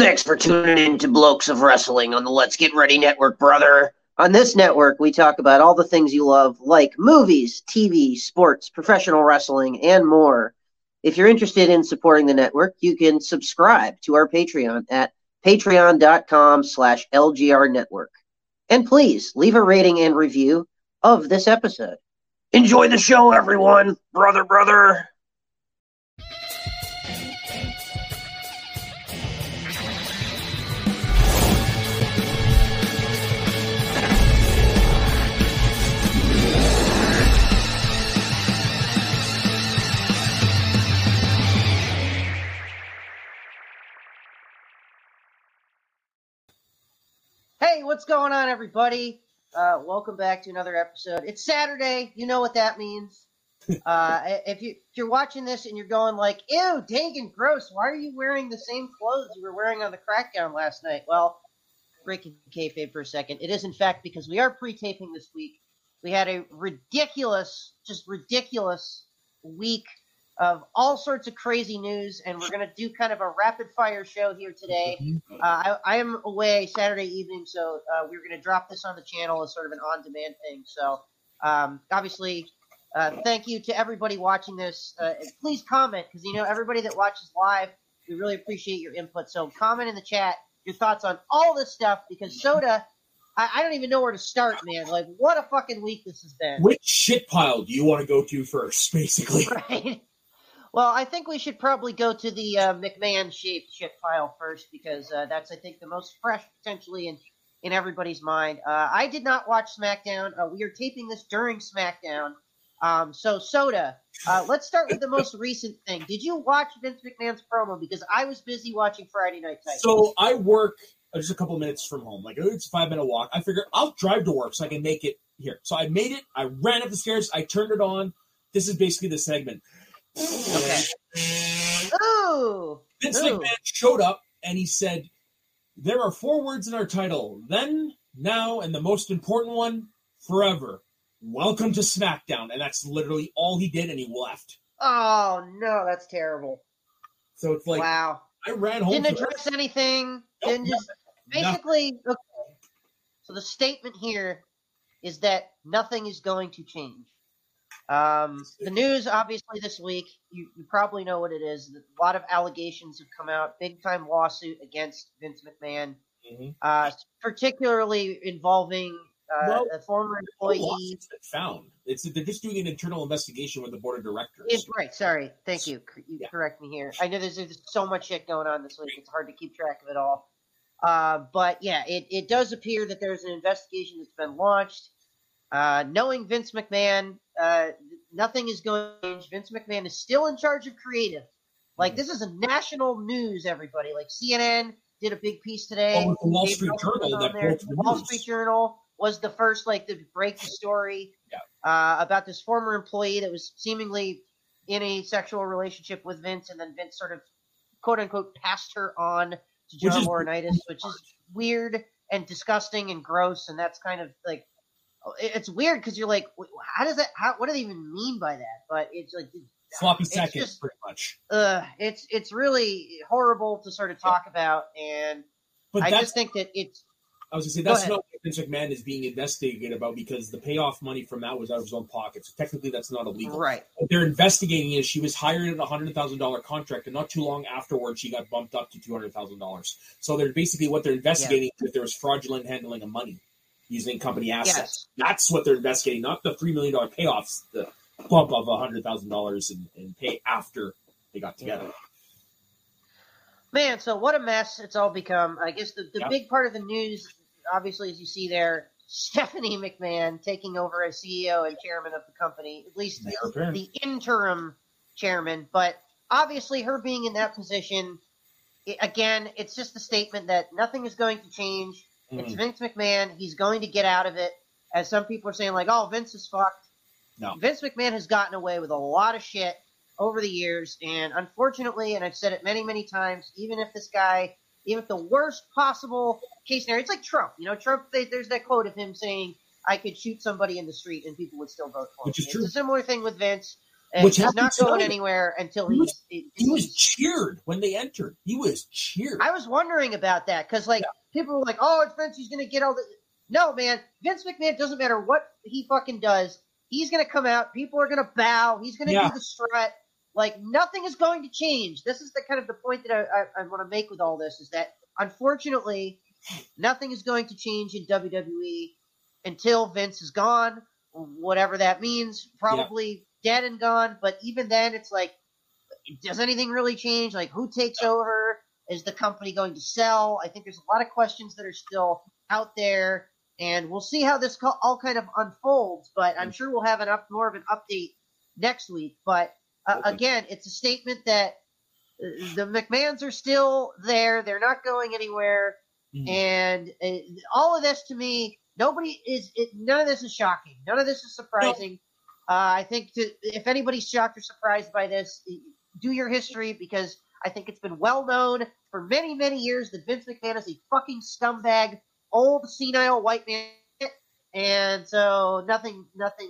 Thanks for tuning in to Blokes of Wrestling on the Let's Get Ready Network, brother. On this network, we talk about all the things you love, like movies, TV, sports, professional wrestling, and more. If you're interested in supporting the network, you can subscribe to our Patreon at patreon.com slash LGR network. And please leave a rating and review of this episode. Enjoy the show, everyone. Brother, brother. What's going on, everybody? Uh, welcome back to another episode. It's Saturday. You know what that means. Uh, if, you, if you're watching this and you're going like, "Ew, dang and gross," why are you wearing the same clothes you were wearing on the Crackdown last night? Well, breaking kayfabe for a second. It is in fact because we are pre-taping this week. We had a ridiculous, just ridiculous week of all sorts of crazy news, and we're going to do kind of a rapid fire show here today. Uh, I, I, am away Saturday evening, so uh, we are going to drop this on the channel as sort of an on demand thing. So, um, obviously, uh, thank you to everybody watching this. Uh, please comment because, you know, everybody that watches live, we really appreciate your input. So, comment in the chat your thoughts on all this stuff because Soda. I, I don't even know where to start, man. Like, what a fucking week this has been. Which shit pile do you want to go to first, basically? Right. Well, I think we should probably go to the uh, McMahon shaped shit file first because uh, that's, I think, the most fresh potentially in, in everybody's mind. Uh, I did not watch SmackDown. Uh, we are taping this during SmackDown. Um, so, Soda, uh, let's start with the most recent thing. Did you watch Vince McMahon's promo? Because I was busy watching Friday Night Titans. So, I work just a couple minutes from home. Like, it's a five minute walk. I figured I'll drive to work so I can make it here. So, I made it. I ran up the stairs. I turned it on. This is basically the segment. Okay. Ooh. Vince Ooh. McMahon showed up and he said, There are four words in our title then, now, and the most important one forever. Welcome to SmackDown. And that's literally all he did, and he left. Oh no, that's terrible. So it's like, wow. I ran home. Didn't address anything. Nope, Didn't just nothing. basically. Okay. So the statement here is that nothing is going to change. Um, the news, obviously, this week, you, you probably know what it is. A lot of allegations have come out, big time lawsuit against Vince McMahon, Mhm. uh, particularly involving uh, Well, a former employee. found. It's they're just doing an internal investigation with the board of directors. It, right, sorry. Thank you. You Yeah. correct me here. I know there's, there's so much shit going on this week. It's hard to keep track of it all. Uh, but yeah, it, it does appear that there's an investigation that's been launched. Uh, knowing Vince McMahon, uh, nothing is going to change. Vince McMahon is still in charge of creative. Like, this is a national news, everybody. Like, CNN did a big piece today. Oh, Wall Dave Street Journal was that on the Wall news. Street Journal was the first, like, to break the story Yeah. uh, about this former employee that was seemingly in a sexual relationship with Vince, and then Vince sort of quote unquote passed her on to John is- Laurinaitis, which is weird and disgusting and gross, and that's kind of like it's weird because you're like, how does that? How what do they even mean by that? But it's like, Sloppy it's seconds, just- pretty much. uh, it's it's really horrible to sort of talk about, and But I just think that it's I was gonna say that's ahead. not what Vince McMahon is being investigated about because the payoff money from that was out of his own pocket. So technically, that's not illegal. right. What they're investigating is she was hired at a hundred thousand dollar contract, and not too long afterwards, she got bumped up to two hundred thousand dollars. So they're basically what they're investigating is if there was fraudulent handling of money using company assets. That's what they're investigating, not the three million dollar payoffs. The bump of a hundred thousand dollars in, in pay after they got together. Man, so what a mess it's all become. I guess the, the Yeah. big part of the news, obviously, as you see there, Stephanie McMahon taking over as CEO and chairman of the company, at least apparent. the interim chairman. But obviously, her being in that position, i again, it's just a statement that nothing is going to change. It's Mhm. Vince McMahon. He's going to get out of it. As some people are saying, like, oh, Vince is fucked. No. Vince McMahon has gotten away with a lot of shit over the years, and unfortunately, and I've said it many, many times, even if this guy, even if the worst possible case scenario, it's like Trump. You know, Trump. they- There's that quote of him saying, "I could shoot somebody in the street and people would still vote for Which me." is it's true. a similar thing with Vince. And Which he's not going anywhere until He he's. was- He was cheered when when they entered. He was cheered. I was wondering about that because, like, yeah. People were like, "Oh, it's Vince. He's going to get all the." No, man. Vince McMahon doesn't matter what he fucking does. He's going to come out. People are going to bow. He's going to yeah. do the strut. Like nothing is going to change. This is the kind of the point that I, I, I want to make with all this is that unfortunately, nothing is going to change in WWE until Vince is gone, whatever that means. Probably yeah. dead and gone. But even then, it's like, does anything really change? Like, who takes over? Is the company going to sell? I think there's a lot of questions that are still out there, and we'll see how this all kind of unfolds. But I'm sure we'll have an up more of an update next week. But uh, again, it's a statement that uh, the McMahons are still there; they're not going anywhere. Mm-hmm. And uh, all of this to me, nobody is. It, none of this is shocking. None of this is surprising. No. Uh, I think to, if anybody's shocked or surprised by this, do your history because I think it's been well known for many, many years that Vince McMahon is a fucking scumbag, old senile white man and so nothing, nothing,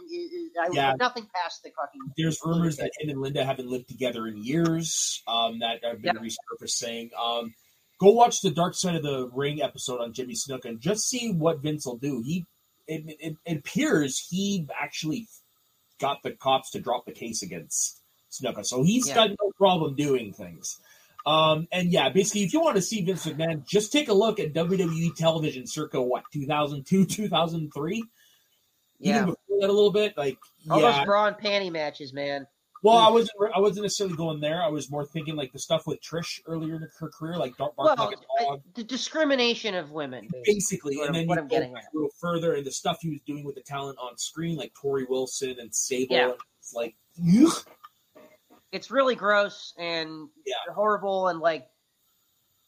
I yeah. nothing past the fucking. There's rumors that him and Linda haven't lived together in years. Um, that have been yeah. resurfacing. Um, go watch the Dark Side of the Ring episode on Jimmy Snuka and just see what Vince will do. He, it, it, it appears he actually got the cops to drop the case against Snuka, so he's yeah. got no problem doing things. Um, and yeah, basically, if you want to see Vince McMahon, just take a look at WWE television circa what 2002, 2003. Yeah, Even before that a little bit, like all yeah. those bra and panty matches, man. Well, I wasn't. I wasn't necessarily going there. I was more thinking like the stuff with Trish earlier in her career, like Dark well, like the discrimination of women, basically. basically. And then what you I'm go, getting at. go further, and the stuff he was doing with the talent on screen, like Torrie Wilson and Sable. Yeah. it's like, ugh it's really gross and yeah. horrible and like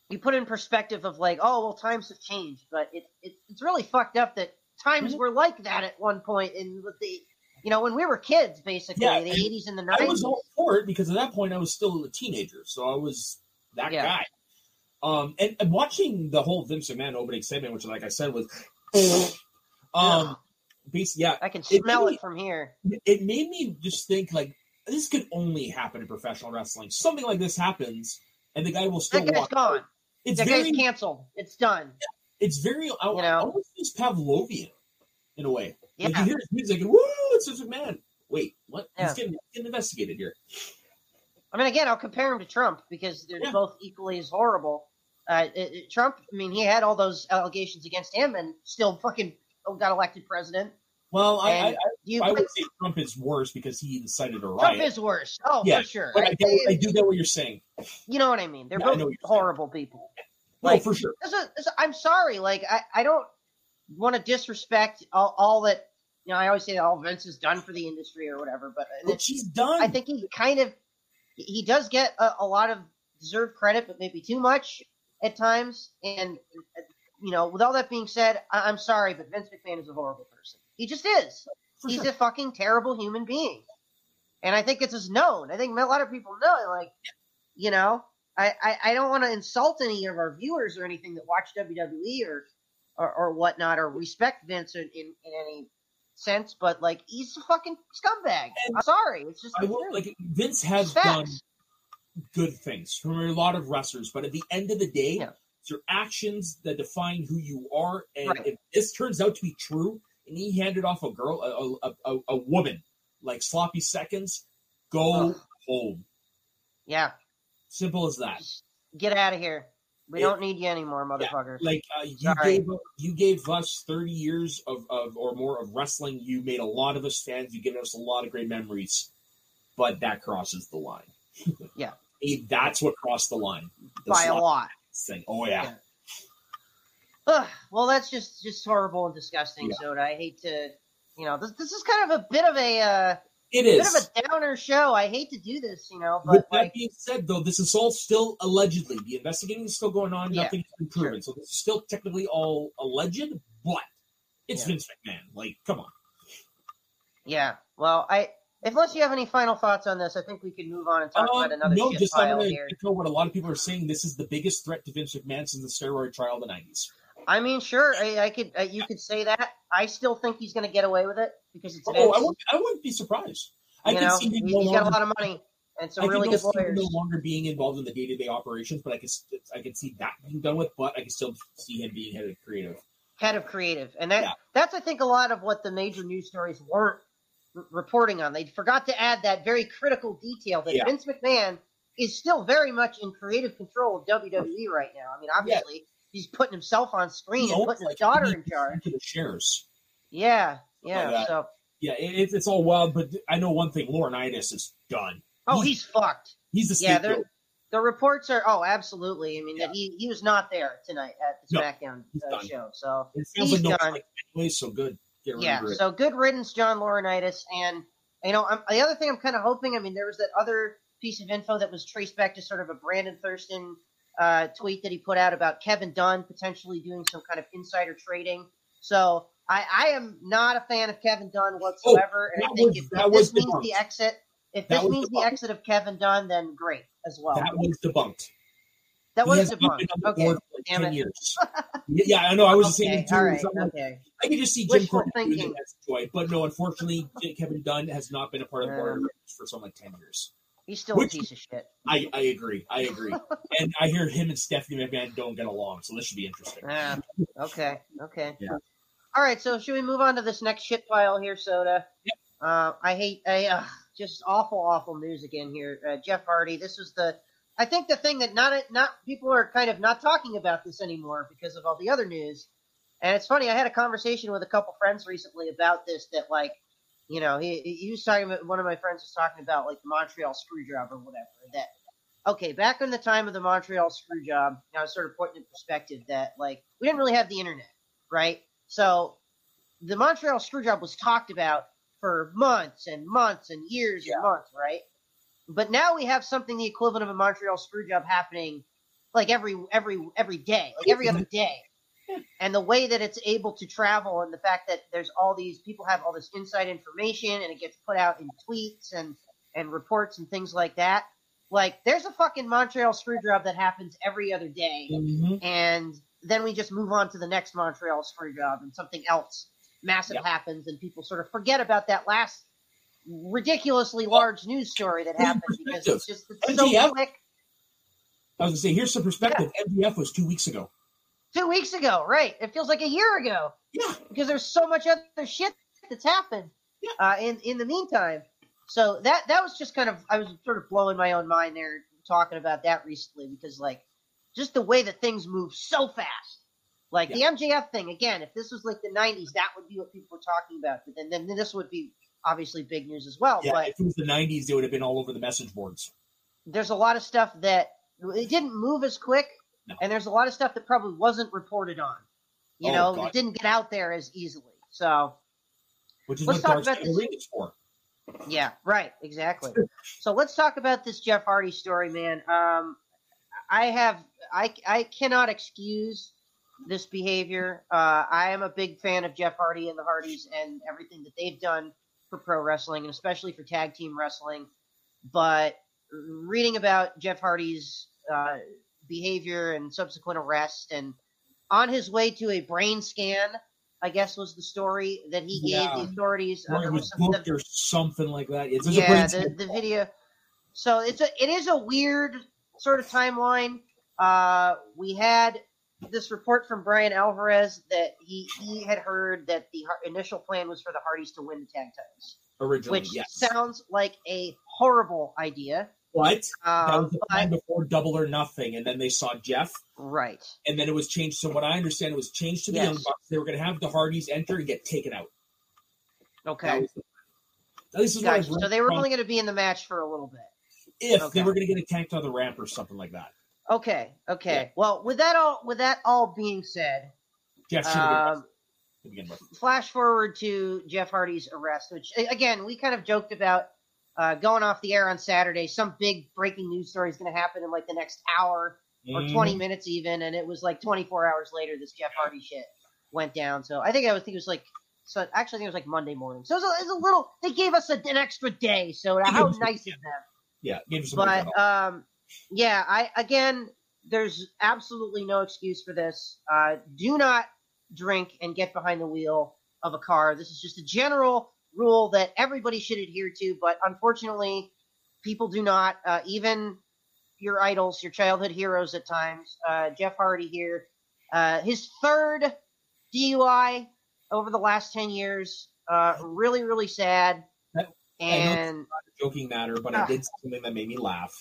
you put in perspective of like oh well times have changed but it, it it's really fucked up that times mm-hmm. were like that at one point in the you know when we were kids basically yeah, the 80s and the 90s i was all for it because at that point i was still a teenager so i was that yeah. guy um and, and, watching the whole vince Man opening segment which like i said was um basically yeah i can smell it, it from here it made me just think like this could only happen in professional wrestling. Something like this happens, and the guy will still that guy's gone. It's that very, guy's canceled. It's done. It's very I, you know? almost it's Pavlovian in a way. Yeah. Like you hear his music and woo, it's just a man. Wait, what? Yeah. He's getting, getting, investigated here. I mean, again, I'll compare him to Trump because they're yeah. both equally as horrible. Uh, it, it, Trump, I mean, he had all those allegations against him and still fucking got elected president. Well, I, I, you, I, would say Trump is worse because he incited a riot. Trump is worse. Oh, yeah, for sure. But I, I, I, do get what you're saying. You know what I mean? They're yeah, both horrible saying. people. Oh, like, no, for sure. This is, this, I'm sorry. Like, I, I don't want to disrespect all, all, that. You know, I always say that all Vince has done for the industry or whatever, but oh, what she's done. I think he kind of he does get a, a lot of deserved credit, but maybe too much at times. And you know, with all that being said, I, am sorry, but Vince McMahon is a horrible. He just is. For He's sure. a fucking terrible human being. And I think it's just known. I think a lot of people know. Like, you know, I, I, I don't want to insult any of our viewers or anything that watch WWE or or, or whatnot or respect Vince in, in, in, any sense, but like he's a fucking scumbag. And I'm sorry. It's just will, like Vince has done good things from a lot of wrestlers, but at the end of the day, yeah. it's your actions that define who you are. And right. if this turns out to be true, and he handed off a girl, a, a, a, a woman, like sloppy seconds. Go Ugh. home. Yeah. Simple as that. Get out of here. We it, don't need you anymore, motherfuckers. Yeah, like uh, you gave you gave us thirty years of, of or more of wrestling. You made a lot of us fans. You given us a lot of great memories, but that crosses the line. yeah, that's what crossed the line the by a lot. Thing. Oh yeah. yeah. Ugh, well, that's just just horrible and disgusting. Yeah. So I hate to, you know, this, this is kind of a bit of a uh, it is bit of a downer show. I hate to do this, you know. But With that like, being said, though, this is all still allegedly. The investigating is still going on. Yeah, Nothing has been proven, sure. so this is still technically all alleged. But it's yeah. Vince McMahon. Like, come on. Yeah. Well, I unless you have any final thoughts on this, I think we can move on and talk um, about another. No, just I'm going to echo what a lot of people are saying. This is the biggest threat to Vince McMahon since the steroid trial of the '90s. I mean, sure, I, I could. Uh, you could say that. I still think he's going to get away with it because it's. Oh, I wouldn't, I wouldn't be surprised. I you know, see him. He's got a lot of money, and some I really can good lawyers. no longer being involved in the day to day operations, but I can I can see that being done with. But I can still see him being head of creative. head of creative, and that Yeah. that's I think a lot of what the major news stories weren't r- reporting on. They forgot to add that very critical detail that Yeah. Vince McMahon is still very much in creative control of WWE right now. I mean, obviously he's putting himself on screen and putting his daughter in charge. the shares. Yeah, yeah. So, Yeah, it, it's all wild, but I know one thing: Laurinaitis is done. oh, He- he's fucked. He's the Yeah, scapegoat. The reports are oh absolutely. I mean Yeah. that he, he was not there tonight at the No, SmackDown he's uh, show. So It sounds he's like no done. like anyway, so good. Yeah, so good riddance, John Laurinaitis. And you know, I'm, the other thing I'm kind of hoping. I mean, there was that other piece of info that was traced back to sort of a Brandon Thurston uh, tweet that he put out about Kevin Dunn potentially doing some kind of insider trading. So I, I am not a fan of Kevin Dunn whatsoever, and I think was- if, if this means debunked. the exit, if That this means the exit of Kevin Dunn, then great as well. that was debunked. That was debunked. been on the Okay, like damn it. years. yeah, I know. I was okay, same too. all right, So I'm like, okay. I can just see Jim Wishful doing thinking. it as a joy, but no, unfortunately, Kevin Dunn has not been a part of the board for something like ten years. He's still Which- a piece of shit. I, I agree. I agree. and I hear him and Stephanie McMahon don't get along, so this should be interesting. Yeah. Okay. Okay. Yeah. All right. So should we move on to this next shit pile here, Soda? Yep. Uh, I hate. I uh, just awful, awful news again here. Uh, Jeff Hardy. This was the. I think the thing that not not people are kind of not talking about this anymore because of all the other news. And it's funny. I had a conversation with a couple friends recently about this. That like, you know, he he was talking about one of my friends was talking about like the Montreal screw job or whatever. That okay, back in the time of the Montreal screw job, I was sort of putting in perspective that like we didn't really have the internet, right? So the Montreal screw job was talked about for months and months and years Yeah. and months, right? But now we have something the equivalent of a Montreal screw job happening like every every every day, like every other day. And the way that it's able to travel and the fact that there's all these people have all this inside information and it gets put out in tweets and and reports and things like that. Like there's a fucking Montreal screw job that happens every other day Mm-hmm. and then we just move on to the next Montreal screw job and something else massive Yep. happens and people sort of forget about that last ridiculously large news story that happened because it's just it's so quick. I was gonna say, here's some perspective. MJF was two weeks ago. Two weeks ago, right? It feels like a year ago Yeah, because there's so much other shit that's happened Yeah. uh, in in the meantime. So that that was just kind of I was sort of blowing my own mind there talking about that recently because like just the way that things move so fast. Like the MJF thing again, if this was like the '90s, that would be what people were talking about. But then then this would be obviously big news as well. yeah. But If it was the '90s, it would have been all over the message boards. there's a lot of stuff that it didn't move as quick, No. and there's a lot of stuff that probably wasn't reported on. You Oh, know, God. it didn't get out there as easily. So Which is Let's what talk about this. Is for. yeah, right, exactly. so let's talk about this Jeff Hardy story, man. Um, I have I I cannot excuse this behavior. Uh, I am a big fan of Jeff Hardy and the Hardys and everything that they've done for pro wrestling and especially for tag team wrestling. But reading about Jeff Hardy's uh, behavior and subsequent arrest and on his way to a brain scan, I guess was the story that he gave Yeah. the authorities. Uh, Or it was booked or something like that. It's, yeah, the, the video. So it's a it is a weird sort of timeline. Uh, we had this report from Bryan Alvarez that he he had heard that the initial plan was for the Hardys to win the tag titles, originally. which yes. sounds like a horrible idea. That Um, was the time before Double or Nothing, and then they saw Jeff, right. and then it was changed. So what I understand, it was changed to the Yes. Young Bucks. They were going to have the Hardys enter and get taken out. Okay. this is what Gotcha. So they were from- only going to be in the match for a little bit. if okay. they were going to get attacked on the ramp or something like that. Okay. Okay. Yeah. Well, with that all with that all being said, Jeff um, flash forward to Jeff Hardy's arrest, which again we kind of joked about uh, going off the air on Saturday. Some big breaking news story is going to happen in like the next hour or Mhm. 20 minutes even, and it was like 24 hours later this Jeff Hardy shit went down. So I think I was think it was like so. Actually, I think it was like Monday morning. So it was a, it was a little. They gave us a, an extra day. So how nice of them. Yeah, gave him some But um, yeah, I again, there's absolutely no excuse for this. Uh, do not drink and get behind the wheel of a car. This is just a general rule that everybody should adhere to. But unfortunately, people do not uh, even your idols, your childhood heroes at times. Uh, Jeff Hardy here, uh, his third DUI over the last ten years. Uh, really, really sad. And a joking matter, but I did something that made me laugh.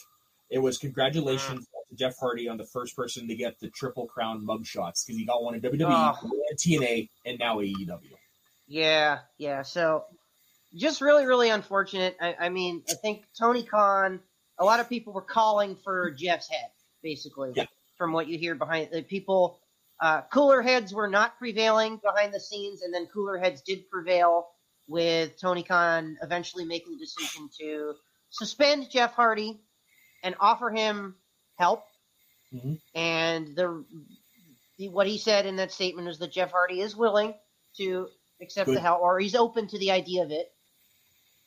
It was congratulations to Jeff Hardy on the first person to get the triple crown mugshots because he got one in WWE, Oh. TNA, and now AEW. Yeah, yeah. So just really, really unfortunate. I, I mean, I think Tony Khan, a lot of people were calling for Jeff's head, basically, Yeah. from what you hear behind the people. Uh, cooler heads were not prevailing behind the scenes, and then cooler heads did prevail with Tony Khan eventually making the decision to suspend Jeff Hardy and offer him help. Mhm. And the, the what he said in that statement is that Jeff Hardy is willing to accept Good. the help, or he's open to the idea of it,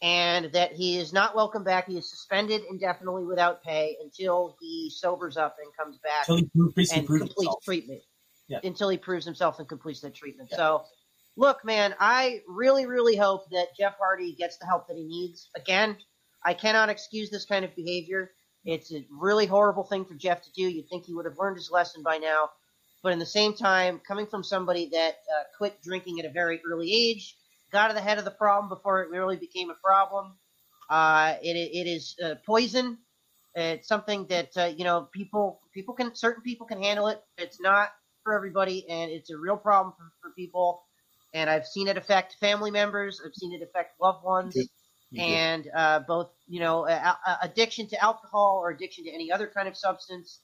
and that he is not welcome back. He is suspended indefinitely without pay until he sobers up and comes back Until he basically and completes himself. treatment. Yeah. Until he proves himself and completes the treatment. Yeah. So, look, man, I really, really hope that Jeff Hardy gets the help that he needs. Again, I cannot excuse this kind of behavior. It's a really horrible thing for Jeff to do. You'd think he would have learned his lesson by now. But in the same time, coming from somebody that uh, quit drinking at a very early age, got to the head of the problem before it really became a problem, uh, it, it is uh, poison. It's something that uh, you know people people can certain people can handle it. It's not for everybody, and it's a real problem for, for people. And I've seen it affect family members. I've seen it affect loved ones, You and uh, both you know addiction to alcohol or addiction to any other kind of substance.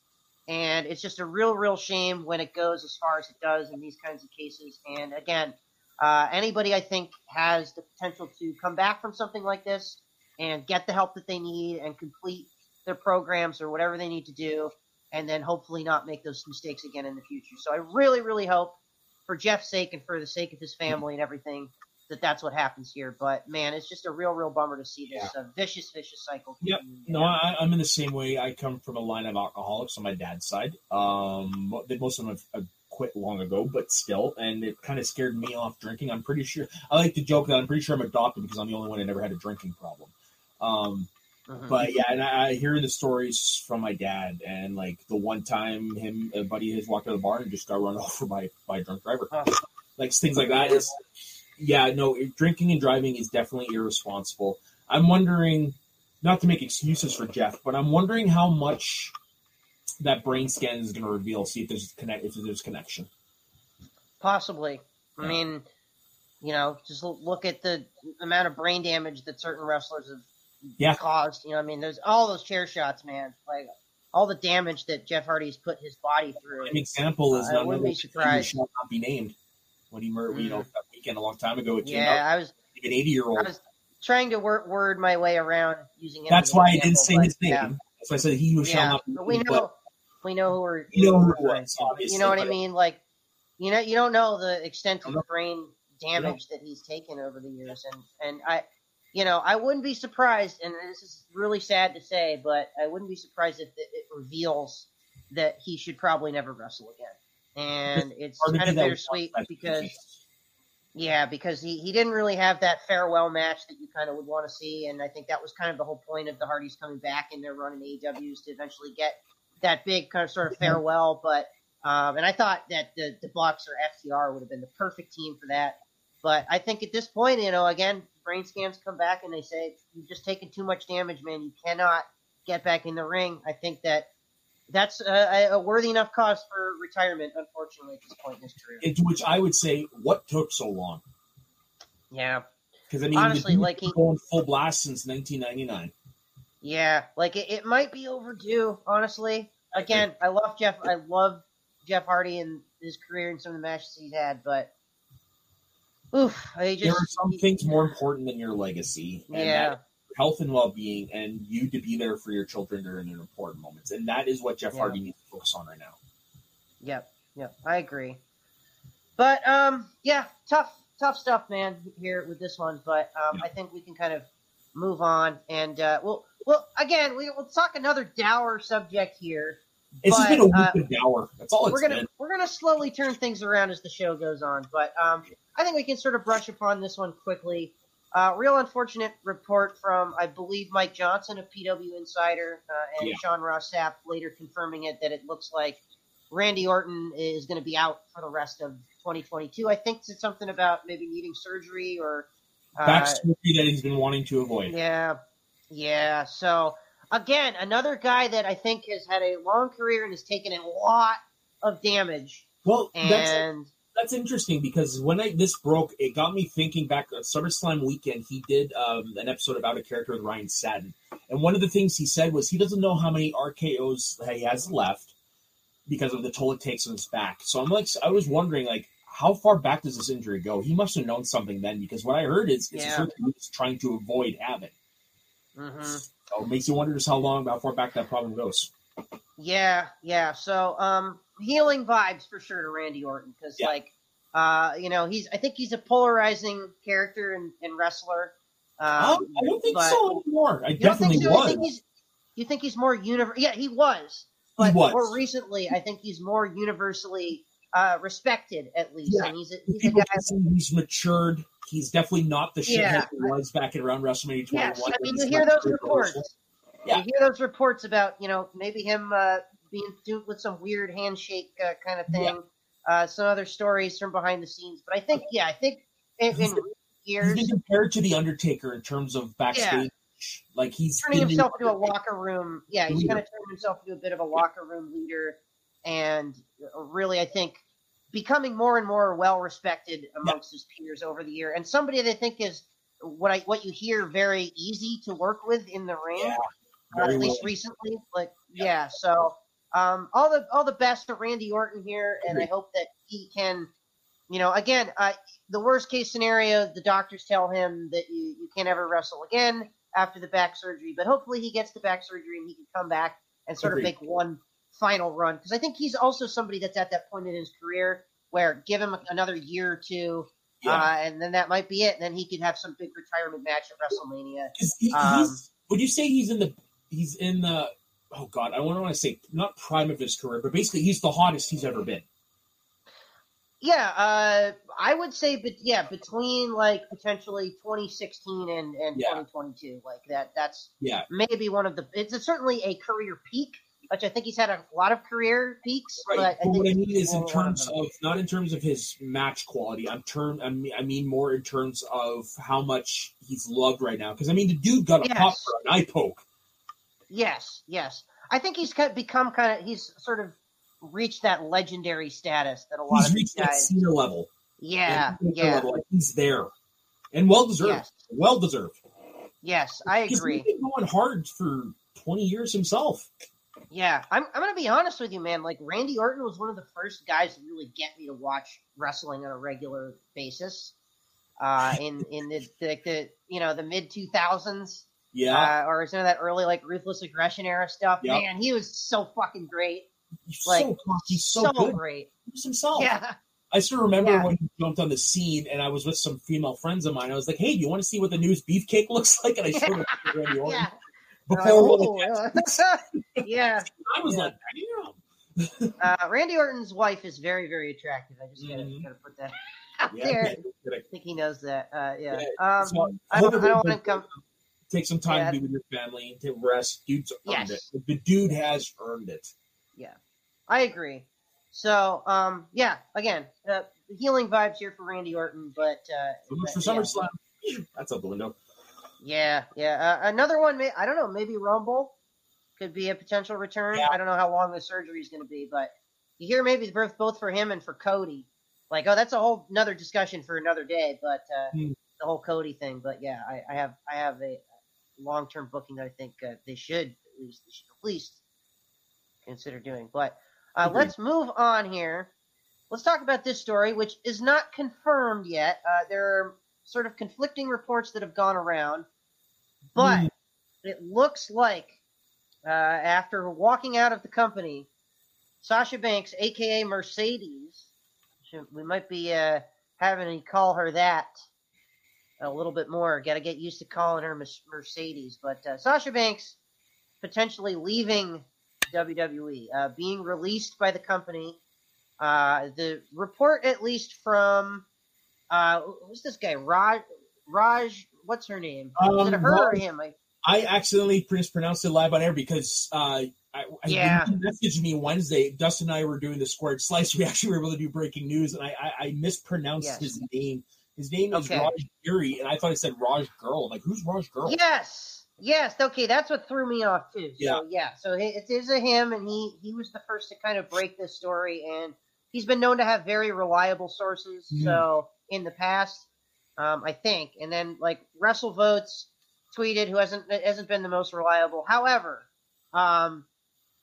And it's just a real, real shame when it goes as far as it does in these kinds of cases. And again, uh, anybody I think has the potential to come back from something like this and get the help that they need and complete their programs or whatever they need to do, and then hopefully not make those mistakes again in the future. So I really, really hope, for Jeff's sake and for the sake of his family and everything, that that's what happens here. But man, it's just a real, real bummer to see this uh, vicious, vicious cycle. Continue. No, I, I'm in the same way. I come from a line of alcoholics on my dad's side. Um, mo- most of them have, have quit long ago, but still, and it kind of scared me off drinking. I'm pretty sure. I like to joke that I'm pretty sure I'm adopted because I'm the only one that never had a drinking problem. Um, Mhm. but yeah, and I, I hear the stories from my dad, and like the one time him a buddy of his walked out of the bar and just got run over by by a drunk driver, Oh. like things like that is. Yeah, no, drinking and driving is definitely irresponsible. I'm wondering, not to make excuses for Jeff, but I'm wondering how much that brain scan is going to reveal. See if there's connect if there's connection. Possibly. I mean, you know, just look at the amount of brain damage that certain wrestlers have Yeah. caused. You know, I mean, there's all those chair shots, man. Like all the damage that Jeff Hardy's put his body through. An example is wouldn't other be surprised. shall not be named when he murdered. You know, Mm. that weekend a long time ago, it came Yeah, out. I was An 80 year I old. was trying to word, word my way around using. That's why I didn't say his name. Yeah, That's why I said he who shall yeah. not be but we named. know we know who we're. You know who was, You know what I mean? Like, you know, you don't know the extent of know. brain damage that he's taken over the years, and and I, you know, I wouldn't be surprised, and this is really sad to say, but I wouldn't be surprised if it, it reveals that he should probably never wrestle again, and it's kind of bittersweet because. Yeah, because he, he didn't really have that farewell match that you kind of would want to see, and I think that was kind of the whole point of the Hardys coming back in their run in AEWs to eventually get that big kind of sort of farewell. But um, and I thought that the the Bucks or FTR would have been the perfect team for that. But I think at this point, you know, again, brain scans come back and they say you've just taken too much damage, man. You cannot get back in the ring. I think that that's a, a worthy enough cause for retirement, unfortunately, at this point in his career. Into which I would say, what took so long? Yeah. Because I mean, Honestly, like, been he- going full blast since 1999. Yeah, like it, it might be overdue, honestly. Again, I love Jeff. I love Jeff Hardy and his career and some of the matches he's had, but oof, I just there are some things more important than your legacy. And Yeah, that health and well being, and you to be there for your children during their important moments. And that is what Jeff Yeah. Hardy needs to focus on right now. yep, yep. I agree. But um, yeah, tough, tough stuff, man. Here with this one, but um, Yeah. I think we can kind of move on, and uh, we'll, well, again, we, we'll talk another dour subject here. It's But, been a uh, of dour. That's all it's we're gonna been. we're gonna slowly turn things around as the show goes on, but um, I think we can sort of brush upon this one quickly. uh, real unfortunate report from, I believe, Mike Johnson of PW Insider uh, and Yeah. Sean Ross Sapp later confirming it that it looks like Randy Orton is going to be out for the rest of 2022. I think it's something about maybe needing surgery or. Uh, Back surgery that he's been wanting to avoid. yeah, yeah. So again, another guy that I think has had a long career and has taken a lot of damage. Well, that's And that's interesting because when I, this broke, it got me thinking back at SummerSlam weekend. He did um, an episode Out of Character with Ryan Satin, and one of the things he said was he doesn't know how many RKO's he has left because of the toll it takes on his back. So I'm like, I was wondering, like, how far back does this injury go? He must have known something then because what I heard is it's Yeah. a surgery he was trying to avoid having. Mhm. So it makes you wonder just how long, how far back that problem goes. yeah, yeah. So um, healing vibes for sure to Randy Orton because Yeah. like. Uh, you know, he's. I think he's a polarizing character and, and wrestler. Um, Um, I don't think so anymore. I don't definitely think so? was. Think he's, you think he's more universal? Yeah, he was. But was. more recently, I think he's more universally uh, respected, at least. Yeah. And he's a, he's a guy. can see he's matured. He's definitely not the shithead Yeah. he was back at around WrestleMania 21. Yes, I mean you hear those reports. Yeah. You hear those reports about you know maybe him uh, being duped with some weird handshake uh, kind of thing. Yeah. Uh, some other stories from behind the scenes, but I think yeah, I think in, in years compared to the Undertaker in terms of backstage. Like he's turning himself into a locker room. Yeah, he's kind of turning himself into a bit of a locker room leader, and really, I think becoming more and more well respected amongst his peers over the year, and somebody that I think is what I what you hear very easy to work with in the ring, Yeah, uh, at least well. recently. Like, Yeah. yeah, so um, all the all the best to Randy Orton here, and I hope that he can. You know, again, uh, the worst case scenario, the doctors tell him that you, you can't ever wrestle again after the back surgery, but hopefully he gets the back surgery and he can come back and sort Agreed. of make one final run. Because I think he's also somebody that's at that point in his career where give him another year or two, Yeah. uh, and then that might be it. And then he could have some big retirement match at WrestleMania. he- um, would you say he's in the he's in the oh god I don't want to say not prime of his career, but basically he's the hottest he's ever been. Yeah, uh, I would say, but yeah, between like potentially 2016 and, and Yeah. 2022, like that, that's Yeah, maybe one of the. It's a, certainly a career peak, which I think he's had a lot of career peaks. right. But, But what I mean is in one of terms of not in terms of his match quality. I'm term I mean, I mean more in terms of how much he's loved right now. Because I mean the dude got a Yes. pop for an eye poke. Yes, yes. I think he's become kind of he's sort of reached that legendary status that a lot He's of reached that guys. senior level. Yeah, yeah, level, like, he's there, and well deserved. yes, Well deserved. yes. I He's agree. been going hard for twenty years himself. Yeah, I'm. I'm gonna be honest with you, man. Like Randy Orton was one of the first guys to really get me to watch wrestling on a regular basis. Uh, in in the, the, the you know the mid 2000s, Yeah, uh, or some of that early like ruthless aggression era stuff. Yep. Man, he was so fucking great. he's like, so he's so, good. great. He's himself. Yeah, I still remember Yeah. when he jumped on the scene, and I was with some female friends of mine. I was like, "Hey, do you want to see what the news beefcake looks like?" And I showed them Randy Orton. yeah. Before Like, all the oh, yeah. I was Yeah. like, "Damn." Uh, Randy Orton's wife is very, very attractive. I just gotta, Mhm. gotta put that out Yeah, there. yeah, yeah. I think he knows that. Uh, yeah. Yeah, Um, So, I don't, I don't want to come. Take some time Yeah. to be with your family, and to rest. Dude's earned Yes. it. The dude has earned it. Yeah, I agree. So, um, yeah. Again, uh, healing vibes here for Randy Orton, but uh, So much for but, yeah. SummerSlam. That's out the window. Yeah, yeah. Uh, another one. May, I don't know. Maybe Rumble could be a potential return. Yeah. I don't know how long the surgery is going to be, but you hear maybe both both for him and for Cody. Like, oh, that's a whole another discussion for another day. But uh, Hmm. the whole Cody thing. But yeah, I, I have I have a long term booking that I think uh, they should at least they should at least consider doing. But uh, Agreed. let's move on here. Let's talk about this story, which is not confirmed yet. Uh, there are sort of conflicting reports that have gone around, but Hmm. it looks like uh, after walking out of the company, Sasha Banks, aka Mercedes, we might be uh, having to call her that a little bit more. Got to get used to calling her Mercedes. But uh, Sasha Banks potentially leaving WWE, uh, being released by the company. Uh, the report, at least from uh, who's this guy? Raj Raj what's her name? Um, Is it her well, or him? I, I accidentally mispronounced it live on air because uh, I, I yeah. messaged me Wednesday. Dustin and I were doing the squared slice. We actually were able to do breaking news, and I, I, I mispronounced yes. his name. His name is okay. Raj Giri, and I thought it said Raj Girl. I'm like, who's Raj Girl? Yes, yes. Okay, that's what threw me off too. So, yeah, yeah. So it is a him, and he he was the first to kind of break this story, and he's been known to have very reliable sources. Mm. So in the past, um, I think, and then like WrestleVotes tweeted, who hasn't hasn't been the most reliable. However, um,